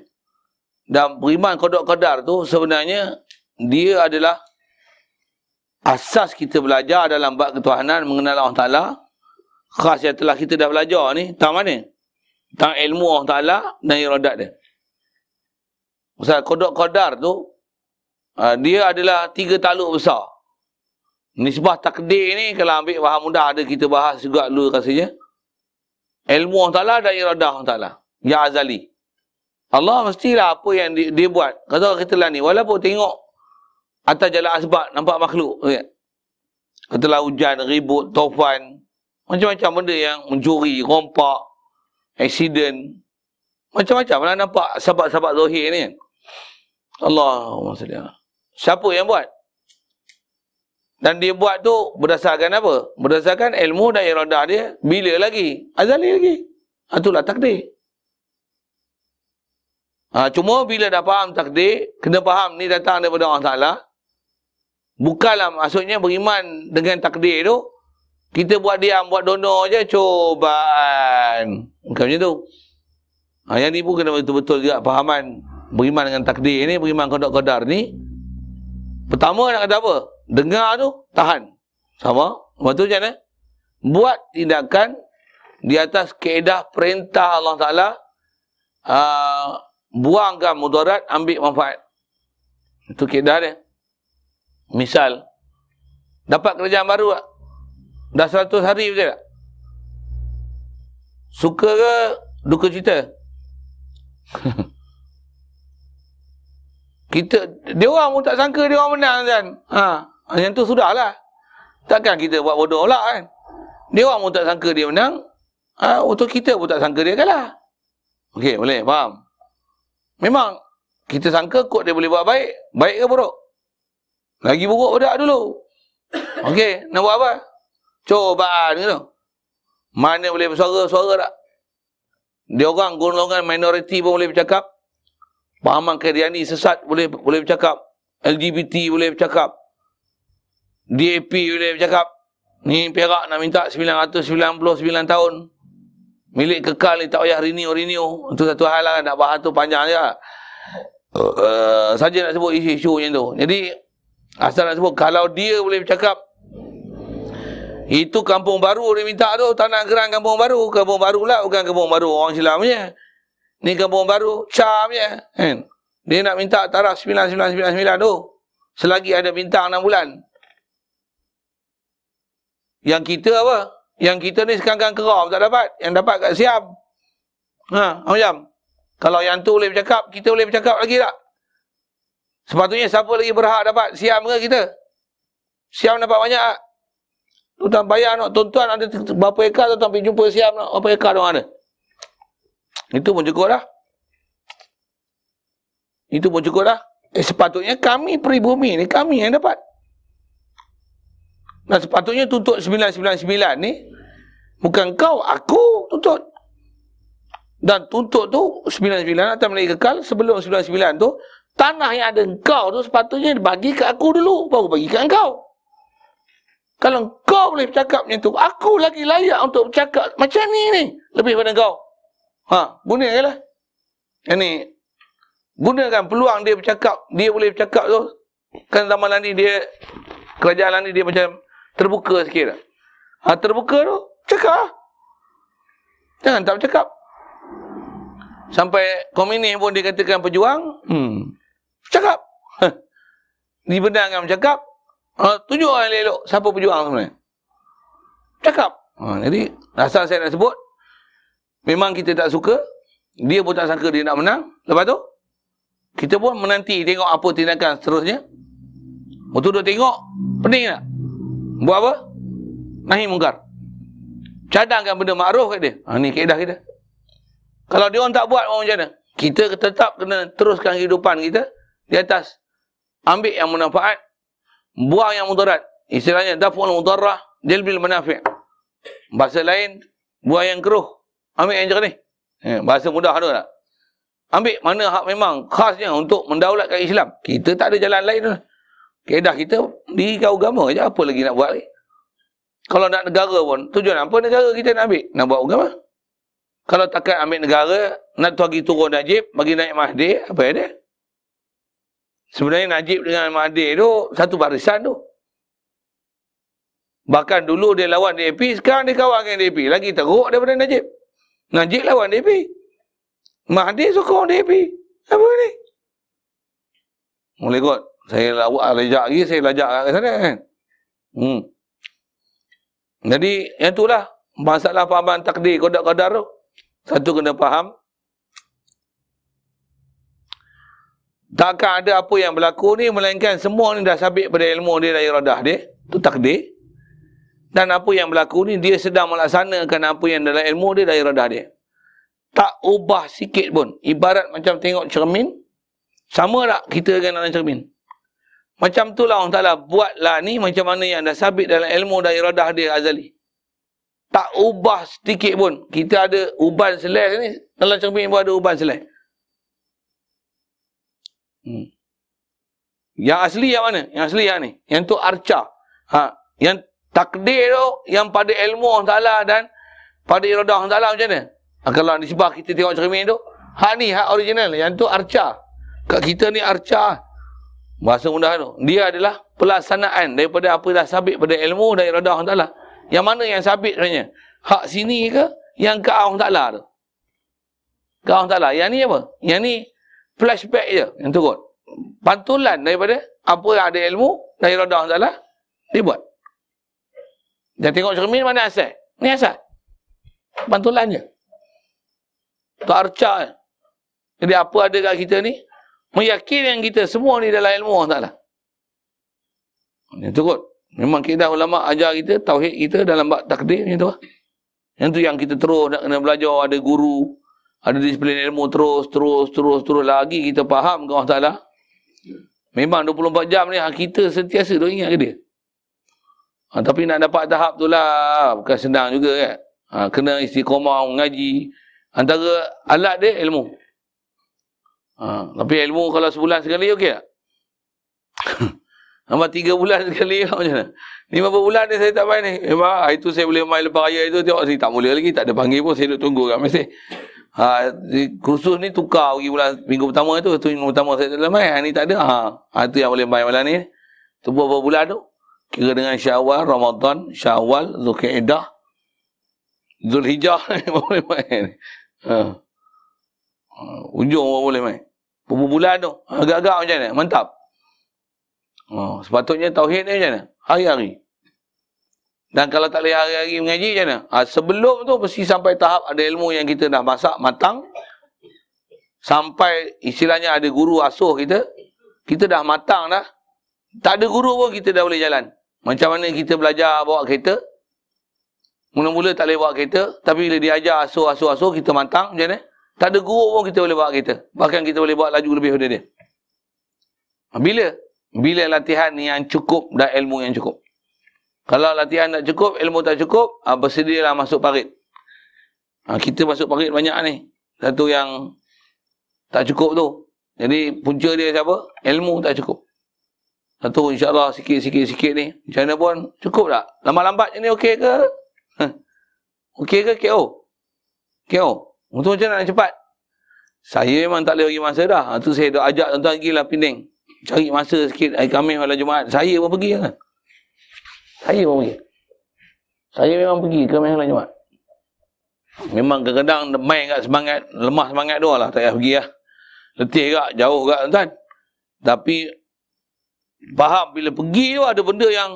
Dan beriman kodok kodar tu sebenarnya dia adalah asas kita belajar dalam bab ketuhanan mengenal Allah Ta'ala. Khas yang telah kita dah belajar ni, tentang mana? Tentang ilmu Allah Ta'ala dan iradat dia. Pasal kodok kodar tu, uh, dia adalah tiga taluk besar. Nisbah takdir ni, kalau ambil faham mudah, ada kita bahas juga dulu rasanya. Ilmu Allah Ta'ala dan iradah Allah Ta'ala. Ya azali. Allah mestilah apa yang dia, dia buat. Kata kita lah ni, walaupun tengok atas jalan asbab, nampak makhluk. Ya. Katalah hujan, ribut, tofan, macam-macam benda yang mencuri, rompak, accident, macam-macam lah nampak sahabat-sahabat zahir ni. Allahumma salli Siapa yang buat? Dan dia buat tu berdasarkan apa? Berdasarkan ilmu dan iradah dia. Bila lagi? Azali lagi. Ha, itulah takdir. Ha, cuma bila dah faham takdir, kena faham ni datang daripada Allah Ta'ala. Bukanlah maksudnya beriman dengan takdir tu, kita buat diam, buat dono je, cobaan. Bukan macam tu. Ha, yang ni pun kena betul-betul juga fahaman beriman dengan takdir ni, beriman kodok-kodar ni. Pertama nak kata apa? Dengar tu, tahan. Sama. Lepas tu macam mana? Buat tindakan di atas keedah perintah Allah Ta'ala. Uh, buangkan mudarat, ambil manfaat. Itu keedah dia. Misal, dapat kerjaan baru tak? Dah 100 hari betul tak? Suka ke duka cita? *laughs* kita dia orang pun tak sangka dia orang menang kan. Ha, yang tu sudahlah. Takkan kita buat bodoh pula kan. Dia orang pun tak sangka dia menang. Ha, untuk kita pun tak sangka dia kalah. Okey, boleh faham. Memang kita sangka kot dia boleh buat baik, baik ke buruk? Lagi buruk pada dulu. Okey, nak buat apa? Cobaan gitu. Mana boleh bersuara, suara tak? Dia orang golongan minoriti pun boleh bercakap. Pahaman Kadiani sesat boleh boleh bercakap. LGBT boleh bercakap. DAP boleh bercakap. Ni Perak nak minta 999 tahun. Milik kekal ni tak payah renew-renew. Itu satu hal lah. Nak bahas tu panjang je. Uh, saja nak sebut isu-isu macam tu. Jadi, asal nak sebut, kalau dia boleh bercakap, itu kampung baru dia minta tu. Tanah gerang kampung baru. Kampung baru lah. Bukan kampung baru orang Islam punya. Ni kampung baru, Cham je. Kan? Dia nak minta taraf 9999 tu. Selagi ada bintang 6 bulan. Yang kita apa? Yang kita ni sekarang keram tak dapat. Yang dapat kat Siam. Ha, macam. Kalau yang tu boleh bercakap, kita boleh bercakap lagi tak? Sepatutnya siapa lagi berhak dapat? Siam ke kita? Siam dapat banyak? Tuan bayar nak tuan-tuan ada berapa ekar tuan pergi jumpa Siam nak berapa ekar tuan ada? Itu pun cukup dah. Itu pun cukup dah. Eh, sepatutnya kami peribumi ni, kami yang dapat. Dan sepatutnya tuntut 999 ni bukan kau, aku tuntut. Dan tuntut tu 99 atau Melayu kekal sebelum 99 tu tanah yang ada engkau tu sepatutnya bagi ke aku dulu baru bagi ke engkau. Kalau kau boleh bercakap macam tu, aku lagi layak untuk bercakap macam ni ni. Lebih pada kau. Ha, gunakanlah. Yang ni, gunakan peluang dia bercakap, dia boleh bercakap tu. Kan zaman ni dia, kerajaan ni dia macam terbuka sikit. Ha, terbuka tu, cakap Jangan tak bercakap. Sampai komunis pun dia katakan pejuang, hmm, cakap. *laughs* Dibenarkan bercakap, Ha, tunjuk orang elok. Siapa pejuang sebenarnya? Cakap. Ha, jadi, asal saya nak sebut, memang kita tak suka, dia pun tak sangka dia nak menang. Lepas tu, kita pun menanti tengok apa tindakan seterusnya. Betul duk tengok, pening tak? Buat apa? Nahi mungkar. Cadangkan benda makruf kat dia. Ha, ni keedah kita. Kalau dia orang tak buat, orang macam mana? Kita tetap kena teruskan kehidupan kita di atas. Ambil yang manfaat, buang yang mudarat. Istilahnya daf'ul mudarrah jalbil manafi'. Bahasa lain buang yang keruh. Ambil yang jernih. Eh, bahasa mudah tu tak? Ambil mana hak memang khasnya untuk mendaulatkan Islam. Kita tak ada jalan lain tu. Kedah kita di kau agama aja apa lagi nak buat lagi? Kalau nak negara pun, tujuan apa negara kita nak ambil? Nak buat agama. Kalau takkan ambil negara, nak bagi turun Najib, bagi naik Mahdi, apa yang dia? Sebenarnya Najib dengan Mahathir tu satu barisan tu. Bahkan dulu dia lawan DAP, sekarang dia kawan dengan DAP. Lagi teruk daripada Najib. Najib lawan DAP. Mahathir sokong DAP. Apa ni? Boleh kot. Saya lajak lagi, saya lajak kat sana kan. Hmm. Jadi, yang itulah masalah pahaman takdir kodak-kodar tu. Satu kena faham, Takkan ada apa yang berlaku ni melainkan semua ni dah sabit pada ilmu dia dari radah dia. Itu takdir. Dan apa yang berlaku ni dia sedang melaksanakan apa yang dalam ilmu dia dari radah dia. Tak ubah sikit pun. Ibarat macam tengok cermin. Sama tak kita dengan dalam cermin? Macam tu lah Allah Ta'ala buatlah ni macam mana yang dah sabit dalam ilmu dari radah dia azali. Tak ubah sedikit pun. Kita ada uban selai ni. Dalam cermin pun ada uban selai. Hmm. Yang asli yang mana? Yang asli yang ni. Yang tu arca. Ha. Yang takdir tu, yang pada ilmu Allah Ta'ala dan pada iradah Allah Ta'ala macam mana? Ha, kalau di sebelah kita tengok cermin tu, hak ni, hak original. Yang tu arca. Kat kita ni arca. Bahasa mudah tu. Dia adalah pelaksanaan daripada apa dah sabit pada ilmu dan iradah Allah Ta'ala. Yang mana yang sabit sebenarnya? Hak sini ke? Yang ke Allah Ta'ala tu? Ke Allah Ta'ala. Yang ni apa? Yang ni flashback je yang turun. Pantulan daripada apa yang ada ilmu dari radah Allah dia buat. Tengok cermin mana asal? Ni asal. Pantulan je. Tak arca. Jadi apa ada kat kita ni? Meyakinkan kita semua ni dalam ilmu Allah Ta'ala. Yang turut. Memang kita ulama ajar kita, tauhid kita dalam bak takdir macam tu lah. Yang tu yang kita terus nak kena belajar, ada guru, ada disiplin ilmu terus, terus, terus, terus lagi kita faham ke Allah Ta'ala. Memang 24 jam ni kita sentiasa tu ingat ke dia. Ha, tapi nak dapat tahap tu lah, bukan senang juga kan. Ha, kena istiqomah, mengaji. Antara alat dia ilmu. Ha, tapi ilmu kalau sebulan sekali okey tak? *laughs* Nampak tiga bulan sekali *laughs* macam mana? Lima bulan ni saya tak main ni. Memang itu saya boleh main lepas raya itu tengok saya tak boleh lagi. Tak ada panggil pun saya duduk tunggu kat mesej. Ha, kursus ni tukar pergi bulan minggu pertama tu, tu minggu pertama saya main. Hari ni tak ada. Ha, ha tu yang boleh main malam ni. Tu berapa bulan tu? Kira dengan Syawal, Ramadan, Syawal, Zulkaidah, Zulhijjah *laughs* boleh main. Ha. ha. Ujung pun boleh main. Berapa bulan tu? Agak-agak macam mana? Mantap. Ha. Sepatutnya tauhid ni macam mana? Hari-hari. Dan kalau tak boleh hari-hari mengaji macam mana? Ha, sebelum tu mesti sampai tahap ada ilmu yang kita dah masak matang. Sampai istilahnya ada guru asuh kita. Kita dah matang dah. Tak ada guru pun kita dah boleh jalan. Macam mana kita belajar bawa kereta. Mula-mula tak boleh bawa kereta. Tapi bila diajar asuh-asuh-asuh kita matang macam mana? Tak ada guru pun kita boleh bawa kereta. Bahkan kita boleh bawa laju lebih daripada dia. Bila? Bila latihan yang cukup dan ilmu yang cukup. Kalau latihan tak cukup, ilmu tak cukup, ha, bersedialah masuk parit. Ha, kita masuk parit banyak ni. Satu yang tak cukup tu. Jadi punca dia siapa? Ilmu tak cukup. Satu insyaAllah sikit-sikit-sikit ni. Macam mana pun cukup tak? Lambat-lambat ni okey ke? Ha. Okey ke KO? KO? Untuk macam nak cepat? Saya memang tak boleh bagi masa dah. Ha, tu saya dah ajak tuan-tuan pergi lah Penang. Cari masa sikit hari Khamis malam Jumaat. Saya pun pergi kan? Saya pun pergi. Saya memang pergi ke malam Jumaat. Memang kadang-kadang main kat semangat, lemah semangat doang lah. Tak payah pergi lah. Letih kat, jauh kat tuan. Tapi, faham bila pergi tu ada benda yang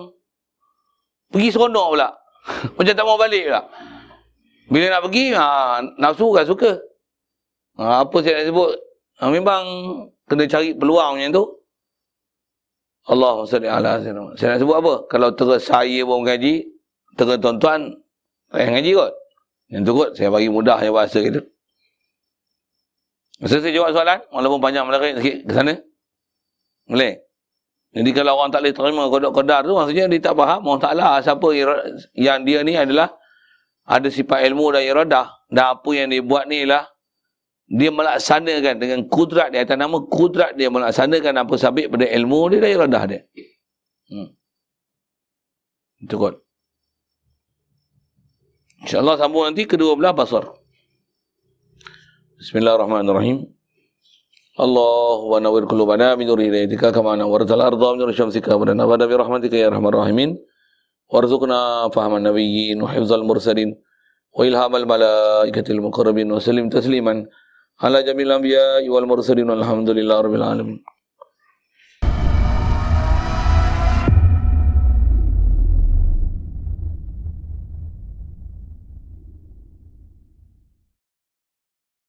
pergi seronok pula. *laughs* Macam tak mau balik pula. Bila nak pergi, ha, nafsu kan suka. Ha, apa saya nak sebut? Ha, memang kena cari peluang macam tu. Allah ala Saya nak sebut apa? Kalau terus saya pun mengaji, terus tuan-tuan, saya ngaji kot. Yang tu kot, saya bagi mudah je bahasa kita. Masa saya jawab soalan, walaupun panjang melarik sikit ke sana. Boleh? Jadi kalau orang tak boleh terima kodok-kodar tu, maksudnya dia tak faham. Allah Ta'ala siapa yang dia ni adalah ada sifat ilmu dan iradah. Dan apa yang dia buat ni lah dia melaksanakan dengan kudrat dia atas nama kudrat dia melaksanakan apa sabit pada ilmu dia dan iradah dia. Hmm. Itu kot. InsyaAllah sambung nanti kedua belah basar. Bismillahirrahmanirrahim. Allah wa nawir qulubana min nuri hidayatika kama nawwartal arda min syamsika wa nafada bi rahmatika ya arhamar rahimin. Warzuqna fahaman nabiyyin wa hifzal mursalin wa ilhamal malaikatil muqarrabin wa sallim tasliman ala jamil anbiya wal mursalin walhamdulillahi rabbil alamin